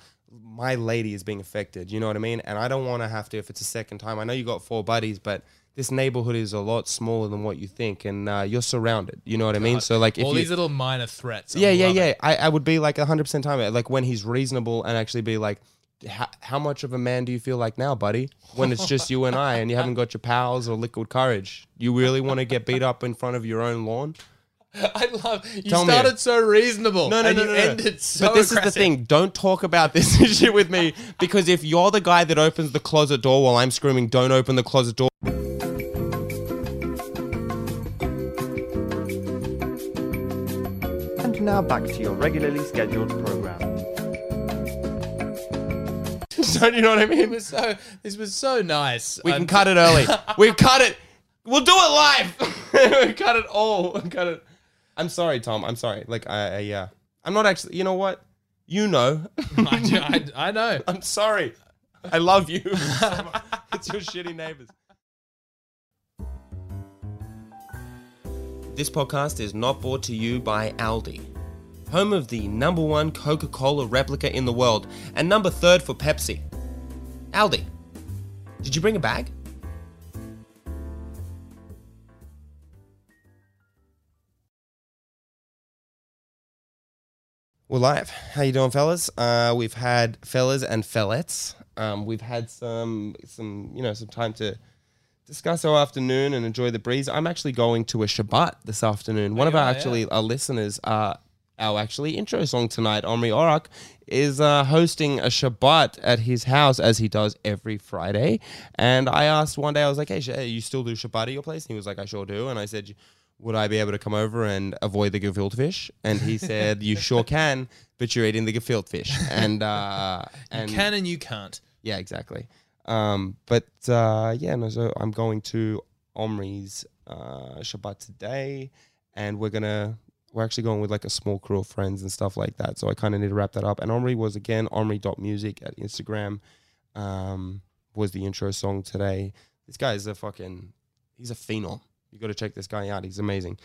my lady is being affected, you know what I mean? And I don't want to have to if it's a second time. I know you got four buddies, but this neighborhood is a lot smaller than what you think and uh, you're surrounded. You know what I mean? So like if
all
you
these little minor threats.
yeah,
I'm
yeah,
loving.
yeah. I, I would be like 100% time. Like when he's reasonable and actually be like, how, how much of a man do you feel like now, buddy? When it's just you and I and you haven't got your pals or liquid courage. You really want to get beat up in front of your own lawn? *laughs*
I love. You
Tell me.
started so reasonable.
No, no,
and
no,
you
no, no.
ended so
but this is the thing. Don't talk about *laughs* this shit with me because if you're the guy that opens the closet door while I'm screaming, don't open the closet door.
And now back to your regularly scheduled program. *laughs*
don't you know what I
It
mean?
was so. This was so nice.
We can cut it early. *laughs* We've cut it. We'll do it live. *laughs* we cut it all. cut it. I'm sorry, Tom. I'm sorry. Like I, I yeah. I'm not actually. You know what? You know.
I, do- I, I know.
I'm sorry. I love you. it's your shitty neighbors. This podcast is not brought to you by Aldi, home of the number one Coca Cola replica in the world and number third for Pepsi. Aldi, did you bring a bag? We're live. How you doing, fellas? Uh, we've had fellas and fellettes. Um, we've had some some you know some time to discuss our afternoon and enjoy the breeze. I'm actually going to a Shabbat this afternoon. One of our
are,
actually our listeners, uh, our actually intro song tonight, Omri Orak, is uh, hosting a Shabbat at his house as he does every Friday. And I asked one day, I was like, "Hey, you still do Shabbat at your place?" And he was like, "I sure do." And I said. Would I be able to come over and avoid the gefilte fish? And he *laughs* said, "You sure can, but you're eating the gefilte fish." And uh, *laughs* and
Can and you can't.
yeah, exactly. Um, but uh, yeah, no. So I'm going to Omri's uh, Shabbat today, and we're gonna we're actually going with like a small crew of friends and stuff like that. So I kind of need to wrap that up. And Omri was again Omri.music at Instagram. Um, was the intro song today. This guy is a fucking he's a phenom. You got to check this guy out. He's amazing.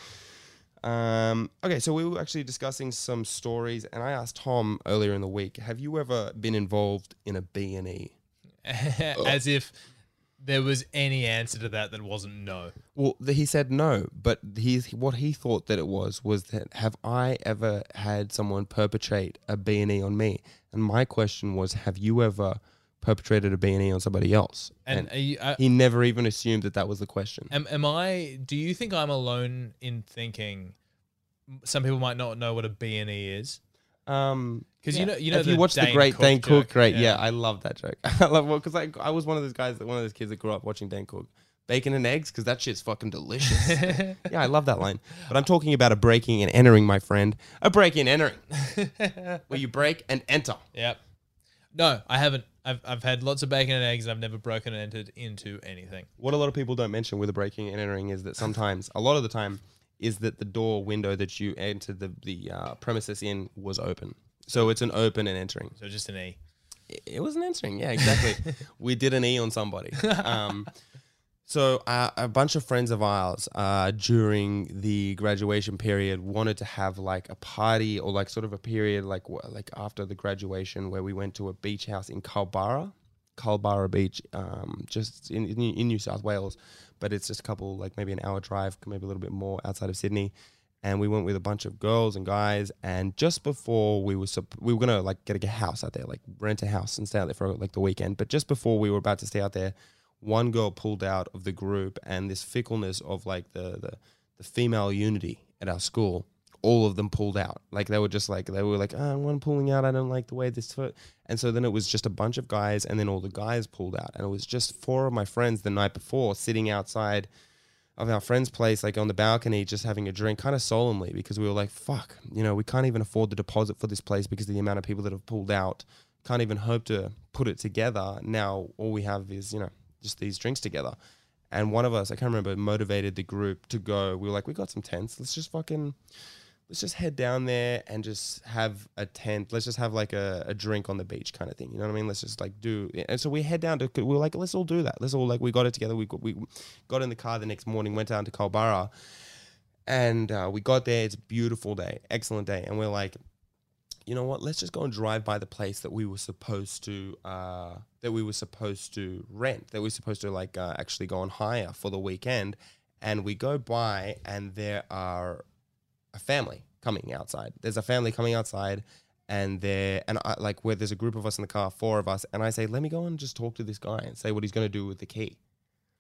Um, okay, so we were actually discussing some stories, and I asked Tom earlier in the week, "Have you ever been involved in a B and E?" *laughs*
As if there was any answer to that that wasn't no.
Well, he said no, but he what he thought that it was was that have I ever had someone perpetrate a B and E on me? And my question was, have you ever perpetrated a B and E on somebody else?
And, are you, uh,
he never even assumed that that was the question.
am, am I? Do you think I'm alone in thinking? Some people might not know what a B and E is
Um,
because you know you know
if you watch the Great
Cook
Dane Cook,
joke?
great, yeah. I love that joke. *laughs* I love because I I was one of those guys that one of those kids that grew up watching Dane Cook. Bacon and eggs, because that shit's fucking delicious. *laughs* yeah, I love that line. But I'm talking about a breaking and entering, my friend. A breaking and entering, *laughs* where you break and enter.
Yep. No, I haven't. I've, I've had lots of bacon and eggs. I've never broken and entered into anything.
What a lot of people don't mention with a breaking and entering is that sometimes, a lot of the time, is that the door window that you entered the the uh, premises in was open. So it's an open and entering.
So just an E.
It- It was an entering, yeah, exactly. *laughs* we did an E on somebody. Um, so uh, a bunch of friends of ours uh, during the graduation period wanted to have like a party or like sort of a period like like after the graduation where we went to a beach house in Culburra, Culburra Beach, um, just in, in in New South Wales, but it's just a couple like maybe an hour drive, maybe a little bit more outside of Sydney. and we went with a bunch of girls and guys. And just before we were sup- we were gonna like get a house out there, like rent a house and stay out there for like the weekend. But just before we were about to stay out there, one girl pulled out of the group, and this fickleness of like the the, the female unity at our school. All of them pulled out. Like they were just like they were like, oh, one pulling out. I don't like the way this. Fo-. And so then it was just a bunch of guys, and then all the guys pulled out, and it was just four of my friends the night before sitting outside of our friend's place, like on the balcony, just having a drink, kind of solemnly, because we were like, "Fuck, you know, we can't even afford the deposit for this place because of the amount of people that have pulled out. Can't even hope to put it together. Now all we have is, you know, just these drinks together." And one of us, I can't remember, motivated the group to go. We were like, "We got some tents. Let's just fucking." Let's just head down there and just have a tent. Let's just have like a, a drink on the beach kind of thing. You know what I mean? Let's just like do. And so we head down to. We were like, let's all do that. Let's all like we got it together. We got, we got in the car the next morning, went down to Culburra, and uh, we got there. It's a beautiful day, excellent day, and we're like, you know what? Let's just go and drive by the place that we were supposed to uh, that we were supposed to rent. That we were supposed to like uh, actually go and hire for the weekend. And we go by, and there are a family coming outside. There's a family coming outside, and they're and I, like where there's a group of us in the car, four of us, and I say, let me go and just talk to this guy and say what he's going to do with the key.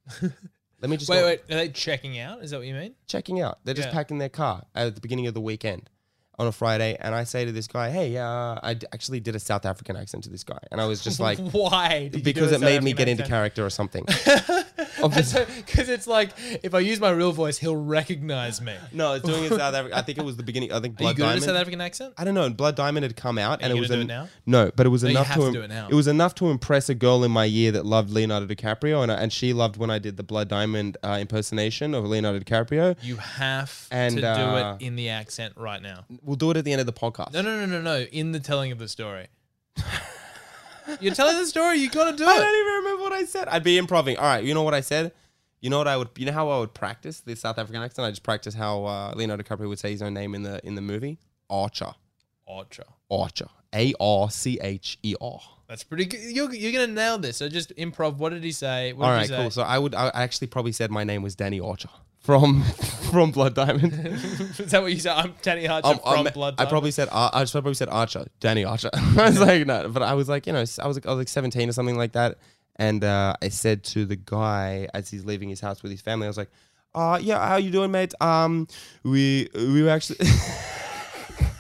*laughs* let me just
Wait,
go-
wait. Are they checking out? Is that what you mean?
checking out. They're just
Yeah.
packing their car at the beginning of the weekend on a Friday, and I say to this guy, "Hey, uh, I d- actually did a South African accent to this guy," and I was just *laughs* like,
why? did you do
because it
South
made me
African
get into character or something. *laughs* *laughs*
Because it's like if I use my real voice, he'll recognize me.
no, it's doing it in South Africa. I think it was the beginning. I think Blood
Are you good at a South African accent?
I don't know. Blood Diamond had come out, and
you
it was
gonna do it now?
no, but it was
No, you
enough
have
to,
do it now.
was enough to impress a girl in my year that loved Leonardo DiCaprio, and I, and she loved when I did the Blood Diamond uh, impersonation of Leonardo DiCaprio.
You have
And,
to do
uh,
it in the accent right now.
We'll do it at the end of the podcast.
No, no, no, no, no. In the telling of the story. *laughs* You're telling the story. You got to do it.
I don't even remember what I said. I'd be improving. All right, you know what I said? You know what I would? You know how I would practice the South African accent? I just practice how uh, Leonardo DiCaprio would say his own name in the in the movie. Archer,
Archer.
Archer, A R C H E R.
That's pretty good. You're, you're gonna nail this. So just improv. What did he say? What
All
did
right,
he say?
cool. So I would. I actually probably said my name was Danny Archer from *laughs* from Blood Diamond. *laughs*
Is that what you said? I'm Danny Archer
Um,
from
um,
Blood.
I probably said Ar- I just probably said Archer, Danny Archer. *laughs* I was like no, but I was like you know I was like, I was like 17 or something like that, and uh, I said to the guy as he's leaving his house with his family, I was like, uh, yeah, how you doing, mate? Um, we we were actually.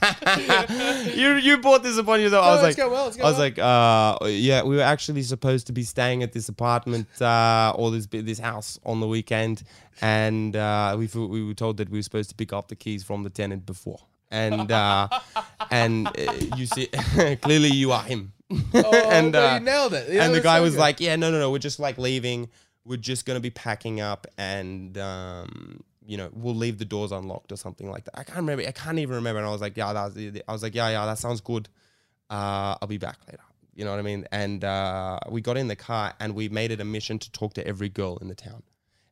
*laughs* you you brought this upon yourself. I was like,
well,
I was
well.
like, uh, yeah, we were actually supposed to be staying at this apartment uh, or this this house on the weekend, and uh, we we were told that we were supposed to pick up the keys from the tenant before, and uh, *laughs* and uh, you see, *laughs* clearly you are him,
Oh,
and
no,
uh,
you nailed it. Yeah,
and the guy
so
was
good.
like, yeah, no, no, no, we're just like leaving. We're just gonna be packing up, and um, you know, we'll leave the doors unlocked or something like that. I can't remember. I can't even remember. And I was like, yeah, that was, I was like, yeah, yeah, that sounds good. Uh, I'll be back later. You know what I mean? And uh, we got in the car and we made it a mission to talk to every girl in the town,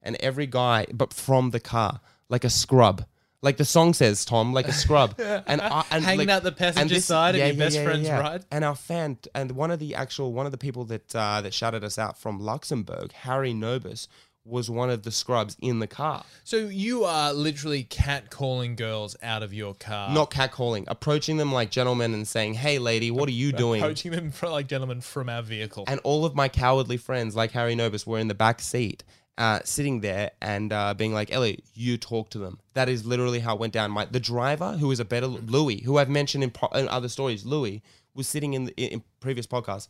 and every guy, but from the car, like a scrub. Like the song says, Tom, like a scrub, *laughs* and I, and
Hanging
like,
out the passenger side of your best friend's ride?
and our fan and one of the actual one of the people that uh, that shouted us out from Luxembourg, Harry Nobis, was one of the scrubs in the car.
So you are literally catcalling girls out of your car.
Not catcalling, approaching them like gentlemen and saying, "Hey, lady, what are you doing?"
Approaching them for like gentlemen from our vehicle.
And all of my cowardly friends, like Harry Nobis, were in the back seat, uh, sitting there and uh, being like, "Ellie, you talk to them." That is literally how it went down. My the driver, who is a better Louis, who I've mentioned in, pro- in other stories, Louis was sitting in the, in previous podcasts.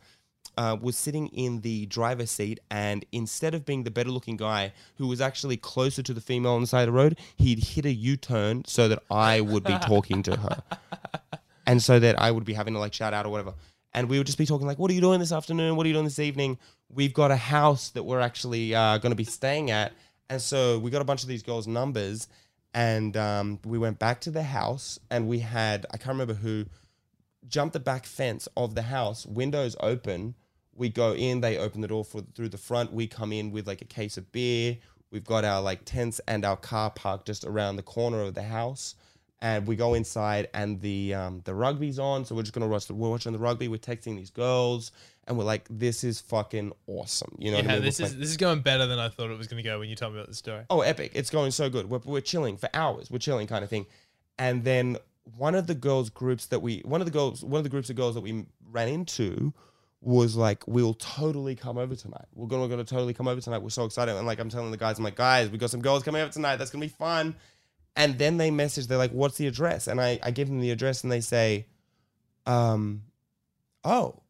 Uh, was sitting in the driver's seat, and instead of being the better looking guy who was actually closer to the female on the side of the road, he'd hit a U turn so that I would be talking to her *laughs* and so that I would be having to like shout out or whatever. And we would just be talking like, "What are you doing this afternoon? What are you doing this evening?" We've got a house that we're actually uh, going to be staying at, and so we got a bunch of these girls' numbers, and um, we went back to the house, and we had I can't remember who jumped the back fence of the house, windows open. We go in, they open the door for, through the front. We come in with like a case of beer. We've got our like tents and our car parked just around the corner of the house. And we go inside, and the um, the rugby's on. So we're just gonna watch the we're watching the rugby. We're texting these girls, and we're like, "This is fucking awesome." You know what I
yeah,
mean?
this is
like,
this is going better than I thought it was going to go when you told me about the story.
oh epic it's going so good we're, we're chilling for hours we're chilling kind of thing and then one of the girls groups that we one of the girls one of the groups of girls that we ran into was like we'll totally come over tonight. We're gonna, we're gonna totally come over tonight. We're so excited. And like i'm telling the guys i'm like guys we got some girls coming over tonight. That's gonna be fun. And then they message they're like what's the address? And i i give them the address and they say um oh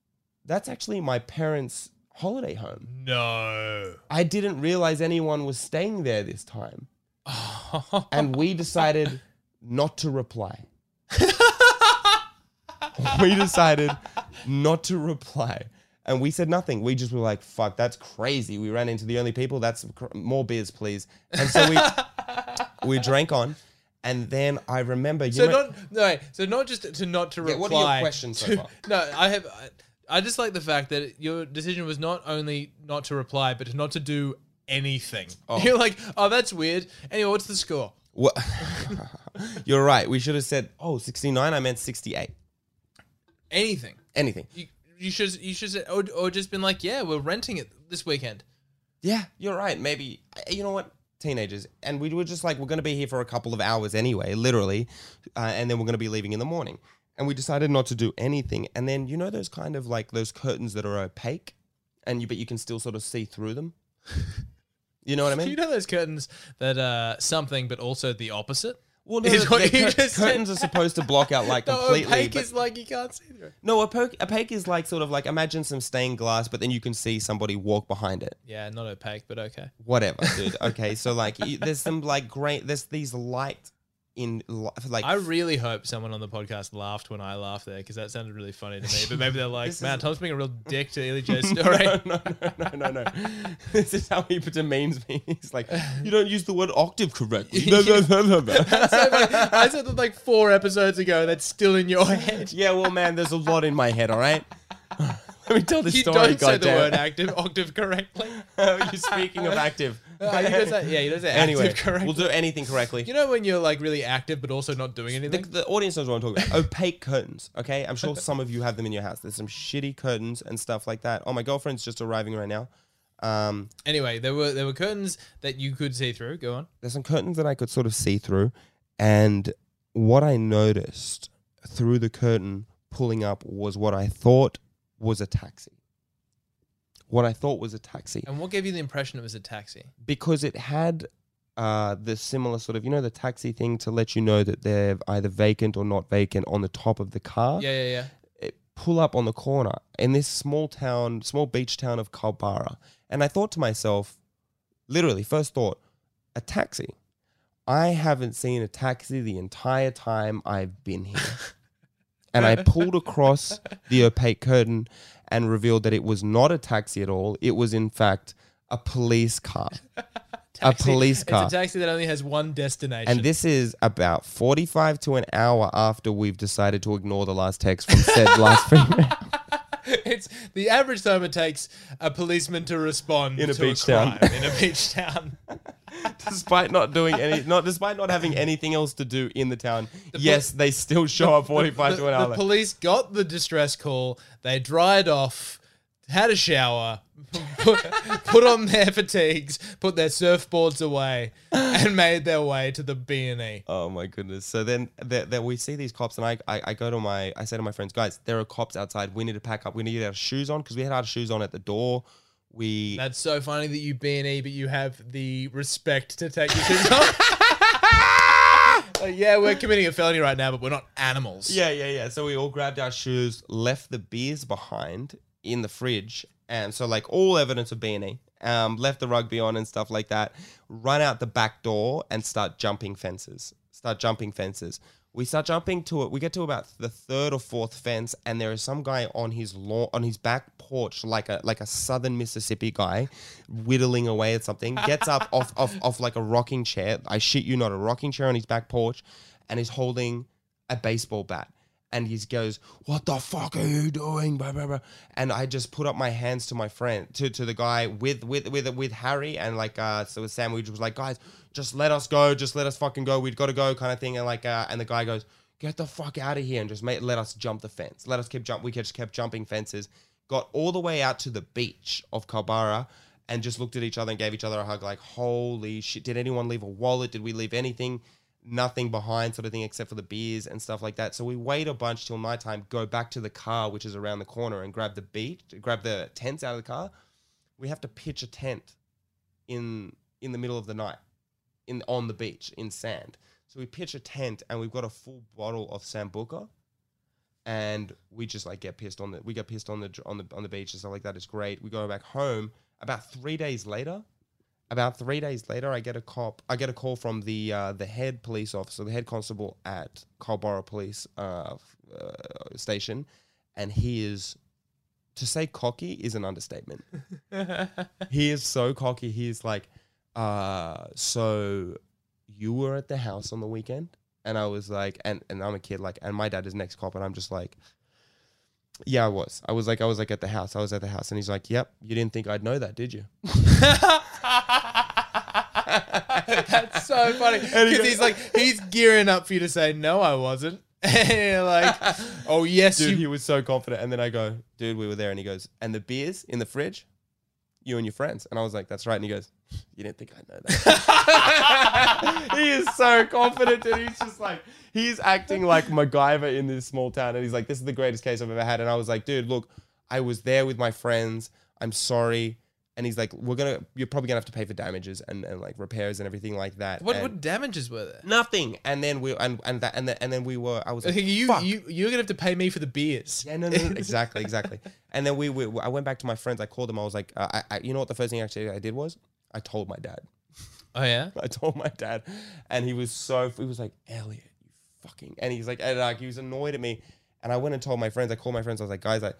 that's actually my parents holiday home.
No.
i didn't realize anyone was staying there this time. *laughs* And we decided not to reply. *laughs* we decided not to reply. And we said nothing. We just were like, fuck, that's crazy. We ran into the only people. That's cr- more beers, please. And so we *laughs* we drank on. And then I remember you
So
know-
not no, wait, so not just to not to
Yeah,
reply.
what are your questions so
to-
far? *laughs*
No, I have. I, I just like the fact that your decision was not only not to reply, but not to do anything. Oh. You're like, oh, that's weird. Anyway, what's the score?
What? *laughs* You're right. We should have said, oh, 69. I meant 68.
Anything.
Anything.
You, you should you should say, or, or just been like, yeah, we're renting it this weekend.
Yeah, you're right. Maybe you know what? Teenagers, and we were just like, we're going to be here for a couple of hours anyway, literally, uh, and then we're going to be leaving in the morning. And we decided not to do anything. And then you know those kind of like those curtains that are opaque, and you but you can still sort of see through them. *laughs* You know what I mean? *laughs*
You know those curtains that uh something, but also the opposite.
well, no, *laughs*
is what
the
you
cur-
just said.
curtains are supposed to block out like *laughs*
No,
completely.
opaque
but-
is like you can't see through.
no, opaque, opaque is like sort of like imagine some stained glass, but then you can see somebody walk behind it.
Yeah, not opaque, but okay.
whatever, dude. Okay, so like, y- there's some like great, there's these light in like.
I really hope someone on the podcast laughed when I laughed there because that sounded really funny to me. But maybe they're like, man, Tom's being a real *laughs* dick to Ely J's story.
no, no, no, no, no, this is how he demeans me. *laughs* He's like, you don't use the word octave correctly. No, no, no, no, no.
I said that like four episodes ago. That's still in your head.
yeah, well, man, there's a lot in my head. All right. *laughs* Let me tell this
You
story.
don't say the word active octave correctly.
You're speaking of active. *laughs*
Uh, you don't yeah, you don't say
anyway,
correctly.
we'll do anything correctly.
you know when you're like really active but also not doing
the,
anything.
the audience knows what I'm talking about. Opaque curtains, okay? I'm sure some of you have them in your house. There's some shitty curtains and stuff like that. Oh, my girlfriend's just arriving right now. Um,
Anyway, there were there were curtains that you could see through. Go on.
there's some curtains that I could sort of see through, and what I noticed through the curtain pulling up was what I thought was a taxi. What I thought was a taxi
And what gave you the impression it was a taxi?
because it had uh, the similar sort of you know the taxi thing to let you know that they're either vacant or not vacant on the top of the car.
Yeah, yeah, yeah.
it pull up on the corner in this small town, small beach town of Culburra. And I thought to myself, literally, first thought, a taxi. I haven't seen a taxi the entire time I've been here. *laughs* and I *laughs* pulled across the opaque curtain and revealed that it was not a taxi at all. It was, in fact, a police car. *laughs*
Taxi.
police car.
It's a taxi that only has one destination.
And this is about 45 to an hour after we've decided to ignore the last text from said last female. *laughs* *laughs*
it's the average time it takes a policeman to respond
In a
to
beach
a
town.
crime in a beach town. *laughs*
despite not doing any, not despite not having anything else to do in the town. yes, they still show up forty-five
the,
to an hour.
the police got the distress call. They dried off, had a shower, put, put on their fatigues, put their surfboards away, and made their way to the B and E.
oh my goodness! So then, that we see these cops, and I, I, I go to my, I say to my friends, guys, there are cops outside. We need to pack up. We need to get our shoes on because we had our shoes on at the door. We
That's so funny that you B and E, but you have the respect to take your shoes off. *laughs* Like, yeah, we're committing a felony right now, but we're not animals.
Yeah, yeah, yeah. So we all grabbed our shoes, left the beers behind in the fridge, and so like all evidence of B&E. Um, left the rugby on and stuff like that. Run out the back door and start jumping fences. Start jumping fences. We start jumping to it. We get to about the third or fourth fence, and there is some guy on his lawn, on his back porch, like a like a southern Mississippi guy, whittling away at something. Gets up off off off like a rocking chair. I shit you not, a rocking chair on his back porch, and is holding a baseball bat. And he goes, "What the fuck are you doing?" Blah, blah, blah. And I just put up my hands to my friend, to, to the guy with with with with Harry, and like uh, so Sam, we was like, "Guys, just let us go, just let us fucking go. We've got to go," kind of thing. And like, uh, and the guy goes, "Get the fuck out of here!" And just make, let us jump the fence. Let us keep jump. We just kept jumping fences. Got all the way out to the beach of Culburra, and just looked at each other and gave each other a hug. Like, holy shit! Did anyone leave a wallet? Did we leave anything? Nothing behind, sort of thing, except for the beers and stuff like that. So we wait a bunch till nighttime, go back to the car, which is around the corner, and grab the beach, grab the tents out of the car. We have to pitch a tent in in the middle of the night, in on the beach in sand. So we pitch a tent, and we've got a full bottle of sambuca and we just like get pissed on the we get pissed on the on the on the beach and stuff like that. It's great. We go back home. About three days later, about three days later, I get a cop. I get a call from the uh, the head police officer, the head constable at Culburra Police uh, uh, Station, and he is. To say cocky is an understatement. *laughs* he is so cocky. He's like, uh, so you were at the house on the weekend? And I was like, and, and I'm a kid, like, and my dad is next cop, and I'm just like, yeah, I was. I was like, I was like at the house. I was at the house, and he's like, yep, you didn't think I'd know that, did you? *laughs* *laughs*
So funny because he's like he's gearing up for you to say no, I wasn't. *laughs* like, *laughs* oh yes,
Dude,
you.
he was so confident. And then I go, dude, we were there, and he goes, and the beers in the fridge, you and your friends. And I was like, that's right. And he goes, you didn't think I'd know that. he is so confident, and he's just like, he's acting like MacGyver in this small town. And he's like, this is the greatest case I've ever had. And I was like, dude, look, I was there with my friends. I'm sorry. And he's like, we're gonna, you're probably gonna have to pay for damages and, and like repairs and everything like that.
What
And
what damages were there?
Nothing. And then we and and that and, then and then we were. I was like,
you
Fuck.
you you're gonna have to pay me for the beers.
Yeah, no, no, no, *laughs* exactly, exactly. And then we, we, I went back to my friends. I called them. I was like, uh, I, I, you know what? The first thing actually I did was I told my dad.
Oh yeah. *laughs*
I told my dad, and he was so he was like, Elliot, you fucking, and he's like, and like he was annoyed at me. And I went and told my friends. I called my friends. I was like, guys, I.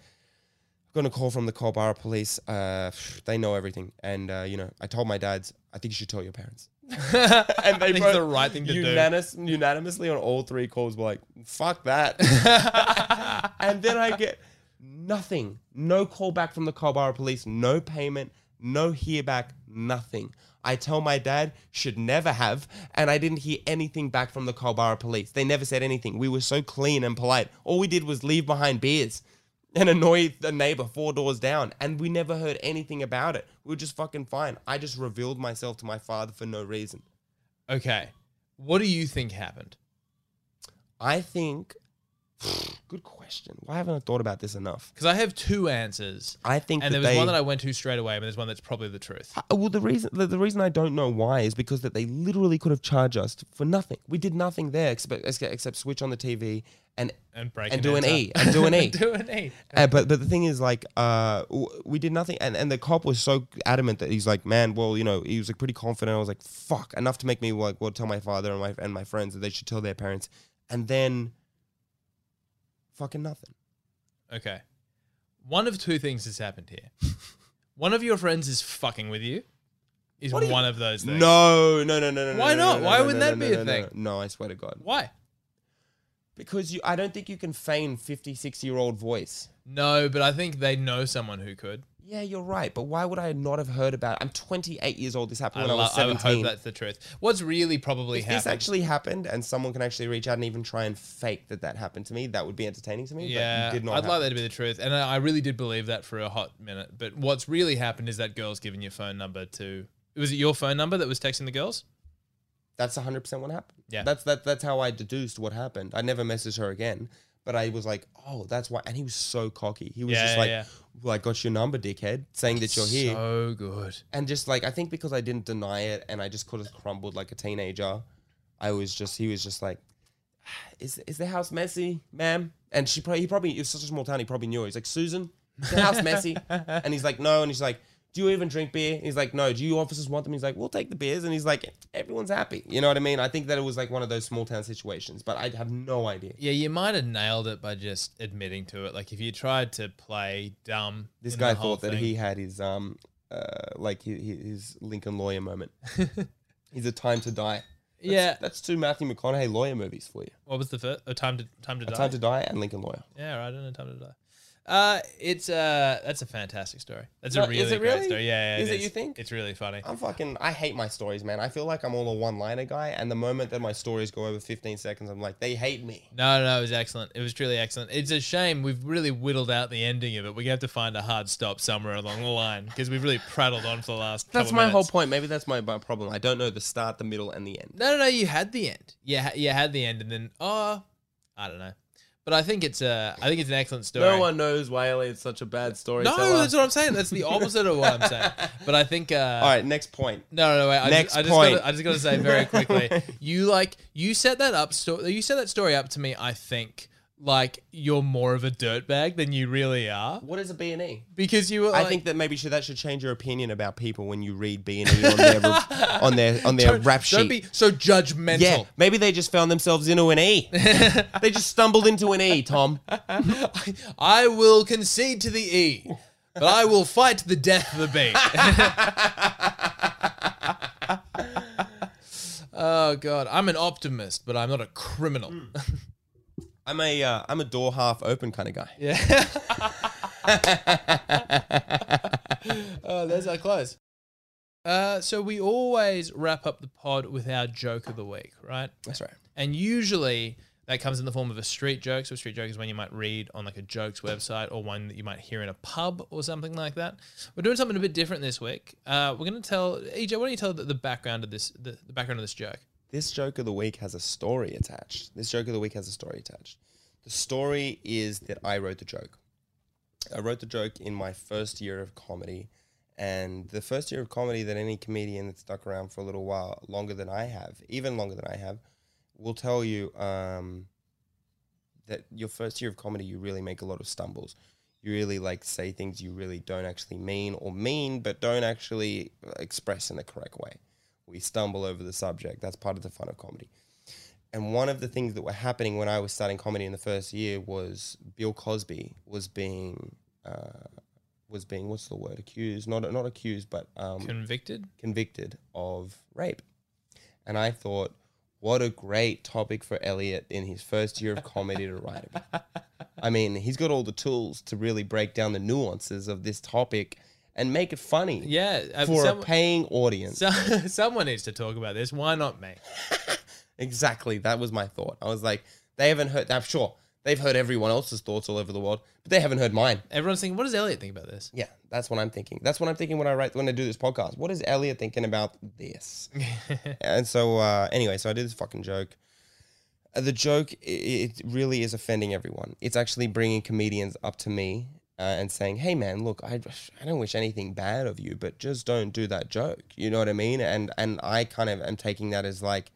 Got a call from the Culburra police. Uh, they know everything, and uh, you know, I told my dads. I think you should tell your parents. *laughs* and they both
the right thing to do.
unanimously on all three calls were like, "Fuck that." *laughs* *laughs* and then I get nothing, no call back from the Culburra police, no payment, no hear back, nothing. I tell my dad should never have, and I didn't hear anything back from the Culburra police. They never said anything. We were so clean and polite. All we did was leave behind beers and annoy the neighbor four doors down, and we never heard anything about it. We were just fucking fine. I just revealed myself to my father for no reason.
Okay. What do you think happened?
I think. *sighs* Good question. Why haven't I thought about this enough?
Because I have two answers,
I think
and there was
they,
one that I went to straight away, but there's one that's probably the truth.
Uh, well, the reason the, the reason I don't know why is because that they literally could have charged us for nothing. We did nothing there except except, switch on the TV and
And break
and
an
do an. E and do an E. *laughs*
do an E.
Uh, but but the thing is, like, uh, we did nothing, and, and the cop was so adamant that he's like, man, well, you know, he was like pretty confident. I was like, fuck, enough to make me like, well, tell my father and my and my friends that they should tell their parents, and then fucking nothing.
Okay. One of two things has happened here. *laughs* one of your friends is fucking with you. Is
What do you-
one of those things.
No, no, no, no, no.
Why
no,
not?
no, no,
Why
no,
wouldn't
no,
that
no,
be a
no, no,
thing?
No, I swear to God.
Why?
Because you, I don't think you can feign 56 year old voice.
No, but I think they know someone who could.
Yeah, you're right. But why would I not have heard about it? I'm 28 years old. This happened
I,
when I, was
I would
17.
hope that's the truth. What's really probably
if
happened?
this actually happened and someone can actually reach out and even try and fake that that happened to me, that would be entertaining to me.
yeah,
did not
I'd like that to be the truth, and I I really did believe that for a hot minute. But what's really happened is that girl's given your phone number to. Was it your phone number that was texting the girls?
That's 100% what happened.
Yeah.
That's that. That's how I deduced what happened. I never messaged her again. But I was like, oh, that's why. And he was so cocky. He was
Yeah,
just like,
yeah.
well, I got your number, dickhead, saying that you're here.
So good.
and just like I think because I didn't deny it and I just could have crumbled like a teenager, I was just he was just like, ah, is is the house messy, ma'am? And she probably he probably it's such a small town he probably knew. He's like Susan, is the house messy? *laughs* and he's like no, and he's like. Do you even drink beer? He's like, no. Do you officers want them? He's like, we'll take the beers. And he's like, everyone's happy. You know what I mean? I think that it was like one of those small town situations, but I have no idea.
Yeah, you might have nailed it by just admitting to it. Like if you tried to play dumb.
This guy thought that
thing-
he had his um uh like his, his Lincoln lawyer moment. *laughs* he's a time to die. That's-
Yeah.
that's two Matthew McConaughey lawyer movies for you.
What was the first? Oh, time to time to
A
die.
Time to Die and Lincoln Lawyer.
Yeah, right. I don't know. Time to die. Uh, it's uh, that's a fantastic story. That's
No,
a
is
really
it
great
really?
story. Yeah, yeah
Is it,
is.
you think?
It's really funny.
I'm fucking. I hate my stories, man. I feel like I'm all a one-liner guy, and the moment that my stories go over 15 seconds, I'm like, they hate me.
No, no, no, it was excellent. It was truly excellent. It's a shame we've really whittled out the ending of it. We have to find a hard stop somewhere along the line because we've really prattled on for the last.
That's my whole point. Maybe that's my, my problem. I don't know the start, the middle, and the end.
No, no, no. You had the end. Yeah, you had the end, and then oh, I don't know. But I think it's a, I think it's an excellent story.
No one knows why Elliot's such a bad story.
No, that's what I'm saying. That's the opposite of what I'm saying. *laughs* But I think. Uh,
All right, next point.
No, no, no. Wait. I
Next
just, I just
point.
Gotta, I just got to say very quickly. *laughs* you like you set that up. Sto- you set that story up to me. I think like you're more of a dirtbag than you really are
What is a B and E?
because you were.
I
like-
think that maybe should, that should change your opinion about people when you read B and E on their on their on their
Don't-
rap sheet.
Don't be so judgmental.
yeah, maybe they just found themselves into an E. *laughs* they just stumbled into an E, Tom. *laughs*
I will concede to the E, but I will fight to the death of the B. *laughs* oh God, I'm an optimist, but I'm not a criminal. Hmm.
I'm a uh, I'm a door half open kind of guy.
Yeah. *laughs* *laughs* oh, there's our close. Uh, so we always wrap up the pod with our joke of the week, right?
That's right.
And usually that comes in the form of a street joke. So a street joke is one you might read on like a jokes website or one that you might hear in a pub or something like that. We're doing something a bit different this week. Uh, we're going to tell EJ. Why don't you tell the, the background of this the, the background of this joke?
This joke of the week has a story attached. This joke of the week has a story attached. The story is that I wrote the joke. I wrote the joke in my first year of comedy. And the first year of comedy that any comedian that's stuck around for a little while, longer than I have, even longer than I have, will tell you um, that your first year of comedy, you really make a lot of stumbles. You really like say things you really don't actually mean or mean, but don't actually express in the correct way. We stumble over the subject. That's part of the fun of comedy. And one of the things that were happening when I was starting comedy in the first year was Bill Cosby was being uh, was being what's the word accused not not accused but um,
Convicted?
convicted of rape. And I thought, what a great topic for Elliot in his first year of comedy to write about. I mean, he's got all the tools to really break down the nuances of this topic and make it funny
Yeah. uh,
for
some-
a paying audience.
so, *laughs* someone needs to talk about this. Why not me? *laughs*
Exactly. That was my thought. I was like, they haven't heard, I'm sure they've heard everyone else's thoughts all over the world, but they haven't heard mine.
Everyone's thinking, what does Elliot think about this?
Yeah, that's what I'm thinking. That's what I'm thinking when I write when I do this podcast. What is Elliot thinking about this? *laughs* and so uh, anyway, so I did this fucking joke. Uh, the joke it really is offending everyone. It's actually bringing comedians up to me uh, and saying, "Hey man, look, I I don't wish anything bad of you, but just don't do that joke." You know what I mean? And and I kind of am taking that as like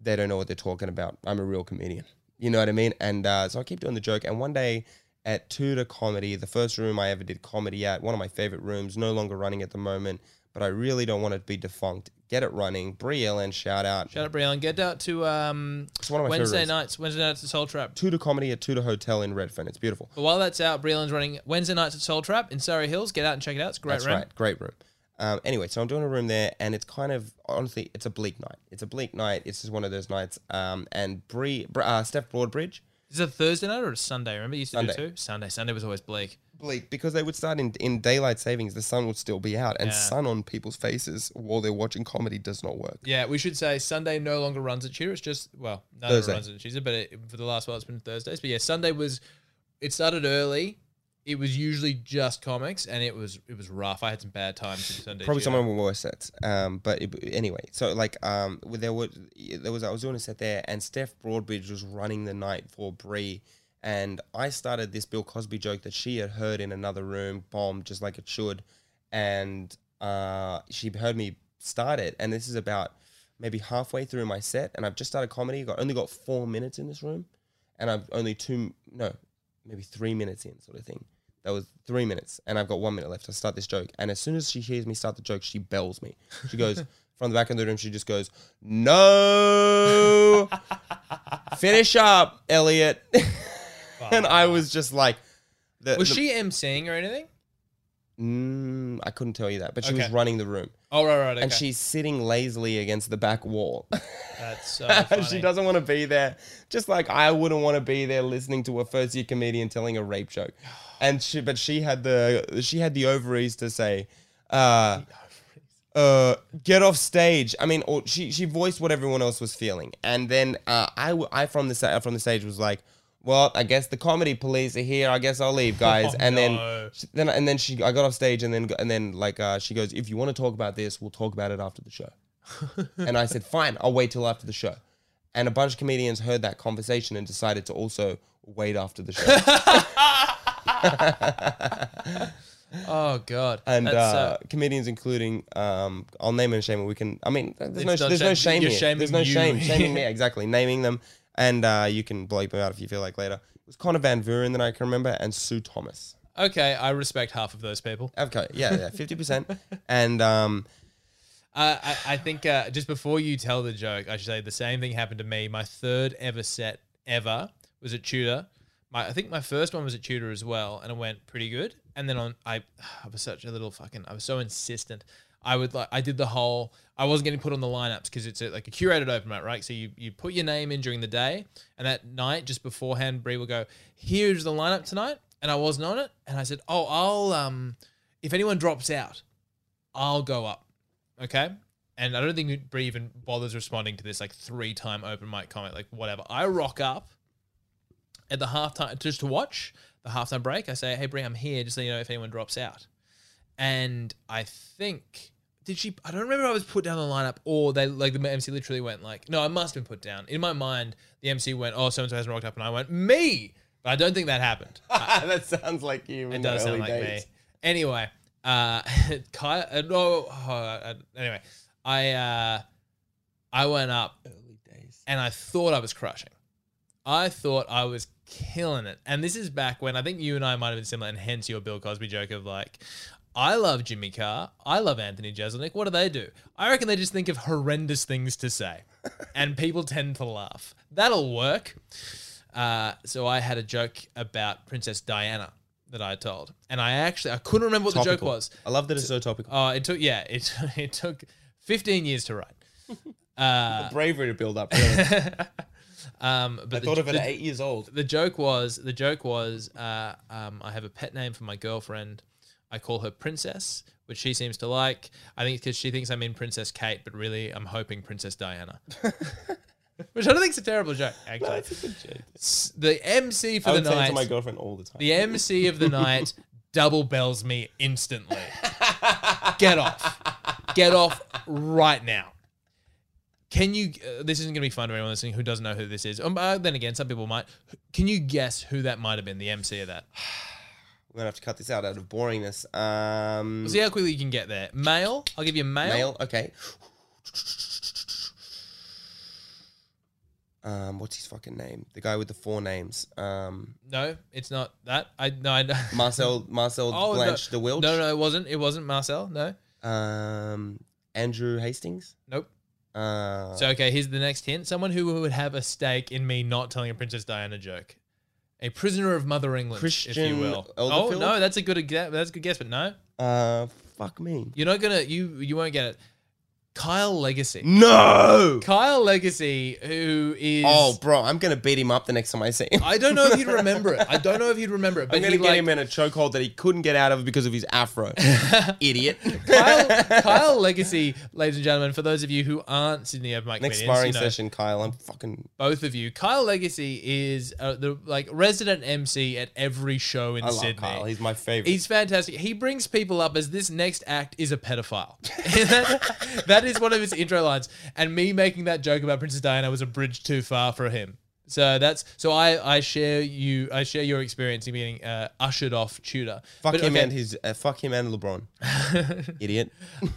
they don't know what they're talking about. I'm a real comedian. You know what I mean? And uh, so I keep doing the joke. And one day at Tudor Comedy, the first room I ever did comedy at, one of my favorite rooms, no longer running at the moment, but I really don't want it to be defunct. Get it running. Brie Ellen, shout out.
Shout out, Brian. Get out to um,
It's one of my
Wednesday
favorite rooms.
nights. Wednesday nights at Soul Trap.
Tudor Comedy at Tudor Hotel in Redfern. It's beautiful.
But while that's out, Breland's running Wednesday nights at Soul Trap in Surry Hills. Get out and check it out. It's a great room.
That's
room.
right. Great room. Um, anyway, so I'm doing a room there, and it's kind of honestly, it's a bleak night. It's a bleak night. It's just one of those nights. Um, and Brie, uh, Steph Broadbridge,
Is it a Thursday night or a Sunday? Remember you used to
Sunday.
do two? Sunday. Sunday was always bleak.
bleak because they would start in, in daylight savings. The sun would still be out, and
Yeah.
sun on people's faces while they're watching comedy does not work.
Yeah, we should say Sunday no longer runs at Cheer. It's just well, no
Thursday.
runs at Cheer, but it, for the last while it's been Thursdays. But yeah, Sunday was. It started early. It was usually just comics, and it was it was rough. I had some bad times in Sunday.
Probably
Cheer.
some of them were worse sets. Um, but it, anyway, so like um, there were there was I was doing a set there, and Steph Broadbridge was running the night for Brie, and I started this Bill Cosby joke that she had heard in another room, bombed just like it should, and uh, she heard me start it, and this is about maybe halfway through my set, and I've just started comedy. I've got only got four minutes in this room, and I've only two no maybe three minutes in sort of thing. That was three minutes, and I've got one minute left to start this joke. And as soon as she hears me start the joke, she bells me. She goes *laughs* from the back of the room. She just goes, "No, *laughs* finish up, Elliot." *laughs* and I was just like, the,
Was
the-
she emceeing or anything?
Mm, I couldn't tell you that, but she was running the room.
Oh right, right. Okay.
and she's sitting lazily against the back wall.
That's so
she doesn't want to be there. Just like I wouldn't want to be there listening to a first year comedian telling a rape joke. *gasps* And she but she had the she had the ovaries to say, uh uh, get off stage. I mean, or she she voiced what everyone else was feeling, and then uh, I I from the from the stage was like, well, I guess the comedy police are here. I guess I'll leave, *laughs* guys.
Oh,
and
no.
then then and then she I got off stage, and then and then like uh, she goes, if you want to talk about this, we'll talk about it after the show. *laughs* and I said, fine, I'll wait till after the show. And a bunch of comedians heard that conversation and decided to also wait after the show. *laughs* *laughs*
Oh god.
and
That's,
uh, comedians, including um, I'll name and shame. We can. I mean, there's
It's
no,
not
there's no
shame-
shame
you're
here.
shaming
There's no
you.
shame. *laughs* Shaming me exactly. Naming them, and uh, you can bleep them out if you feel like later. It was Connor Van Vuren that I can remember, and Sue Thomas.
okay, I respect half of those people.
Okay, yeah, yeah, *laughs* fifty percent. And um,
Uh, I, I think uh, just before you tell the joke, I should say the same thing happened to me. My third ever set ever was at Tudor. My, I think my first one was at Tudor as well, and it went pretty good. And then on, I, *sighs* I was such a little fucking, I was so insistent. I would like, I did the whole, I wasn't getting put on the lineups because it's a, like a curated open mic, right? So you, you put your name in during the day, and that night just beforehand, Brie will go, "Here's the lineup tonight," and I wasn't on it, and I said, "Oh, I'll um, if anyone drops out, I'll go up." Okay. And I don't think Brie even bothers responding to this like three time open mic comment, like whatever. I rock up at the halftime just to watch the halftime break. I say, Hey Brie, I'm here, just so you know if anyone drops out. And I think did she I don't remember if I was put down the lineup or they like the MC literally went like, No, I must have been put down. In my mind, the MC went, Oh, so and so hasn't rocked up and I went, Me But I don't think that happened. *laughs*
that sounds like you.
It does sound like
days.
me. Anyway, uh, *laughs* Kai, uh, no, oh, uh, anyway, I uh, I went up
Early days.
and I thought I was crushing. I thought I was killing it. And this is back when I think you and I might have been similar, and hence your Bill Cosby joke of like, I love Jimmy Carr. I love Anthony Jeselnik. What do they do? I reckon they just think of horrendous things to say, *laughs* and people tend to laugh. That'll work. Uh, so I had a joke about Princess Diana that I told, and I actually I couldn't remember what the joke was.
I love that it's so topical.
Oh, it took yeah, it *laughs* it took 15 years to write. *laughs* Uh,
Bravery to build up. Really.
Um, but
I
the-
thought of it
the-
at eight years old.
the joke was the joke was uh, um, I have a pet name for my girlfriend. I call her Princess, which she seems to like. I think because she thinks I mean Princess Kate, but really I'm hoping Princess Diana. *laughs* which I don't think is a terrible joke, actually. S- The MC for
I
the
would say
night.
to my girlfriend all the time.
The MC of the night *laughs* double bells me instantly. Get off. Get off right now. Can you? Uh, this isn't going to be fun to anyone listening who doesn't know who this is. Um, uh, then again, some people might. Can you guess who that might have been? The MC of that. *sighs*
We're gonna have to cut this out out of boringness. Um,
see how quickly you can get there. Male. I'll give you male.
male. Okay. Um, what's his fucking name? The guy with the four names. Um,
No, it's not that. I no. I,
Marcel *laughs* Marcel
Oh,
Blanche
no.
de Wilch.
No, no, it wasn't. It wasn't Marcel. No.
Um, Andrew Hastings.
Nope.
Uh,
So okay, here's the next hint. Someone who would have a stake in me not telling a Princess Diana joke. A prisoner of Mother England, if you will. Oh no, that's a good exa- that's a good guess, but no,
uh, fuck me.
you're not gonna you you won't get it. Kyle Legacy.
No.
Kyle Legacy, who is
Oh, bro, I'm gonna beat him up the next time I see him.
I don't know if he'd remember it. I don't know if he'd *laughs* remember it, but
I'm gonna
he
get
like
him in a chokehold that he couldn't get out of because of his afro. *laughs* Idiot.
Kyle, *laughs* Kyle Legacy, ladies and gentlemen, for those of you who aren't Sydney Open Mic
Next sparring
you know,
session, Kyle. I'm fucking.
both of you. Kyle Legacy is uh, the like resident MC at every show in
I love
Sydney.
Kyle. He's my favorite.
He's fantastic. He brings people up as this next act is a pedophile. that, that is one of his intro lines. And me making that joke about Princess Diana was a bridge too far for him. So that's so I I share you I share your experience in being uh, ushered off Tudor.
fuck
But,
him
okay,
and his. Uh, fuck him and LeBron. *laughs* Idiot.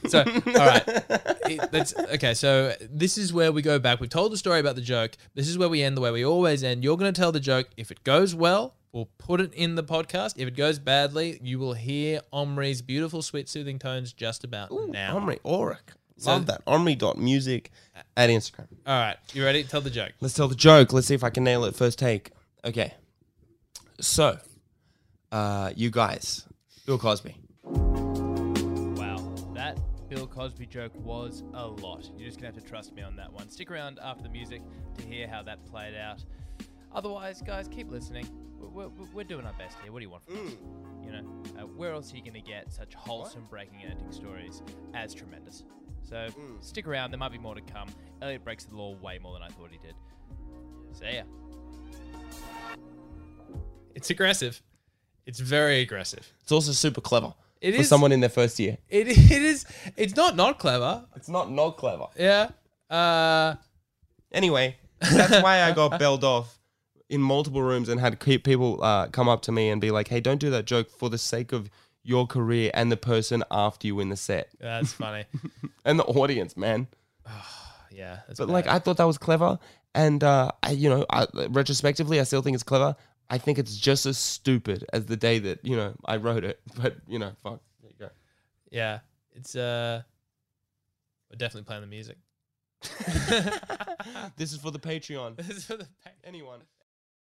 So, all right. *laughs* It- that's, okay, so this is where we go back. We've told the story about the joke. This is where we end the way we always end. You're going to tell the joke. If it goes well, we'll put it in the podcast. If it goes badly, you will hear Omri's beautiful, sweet, soothing tones just about now.
Omri Auric.
So-
Love that. Omri.music at Instagram.
All right, you ready? Tell the joke.
Let's tell the joke. Let's see if I can nail it first take. Okay. So, uh, you guys, Bill Cosby.
Wow, that Bill Cosby joke was a lot. You're just gonna have to trust me on that one. Stick around after the music to hear how that played out. Otherwise, guys, keep listening. We're, we're, we're doing our best here. What do you want from us? You know, uh, where else are you gonna get such wholesome breaking and ending stories as tremendous? So stick around. There might be more to come. Elliot breaks the law way more than I thought he did. See ya. It's aggressive. It's very aggressive.
It's also super clever
It
for
is-
someone in their first year.
It, *laughs* it is. It's not not clever.
It's not not clever.
Yeah. Uh.
Anyway, that's why I got *laughs* bailed off in multiple rooms and had people uh, come up to me and be like, "Hey, don't do that joke for the sake of your career and the person after you in the set
That's funny. *laughs*
and the audience, man." *sighs*
yeah. That's
But
bad.
like, I thought that was clever, and uh, I, you know, I, retrospectively, I still think it's clever. I think it's just as stupid as the day that you know I wrote it. *laughs* But you know, fuck. There you go.
yeah. It's uh. We're definitely playing the music. *laughs*
This is for the Patreon.
This is for the.
Anyone.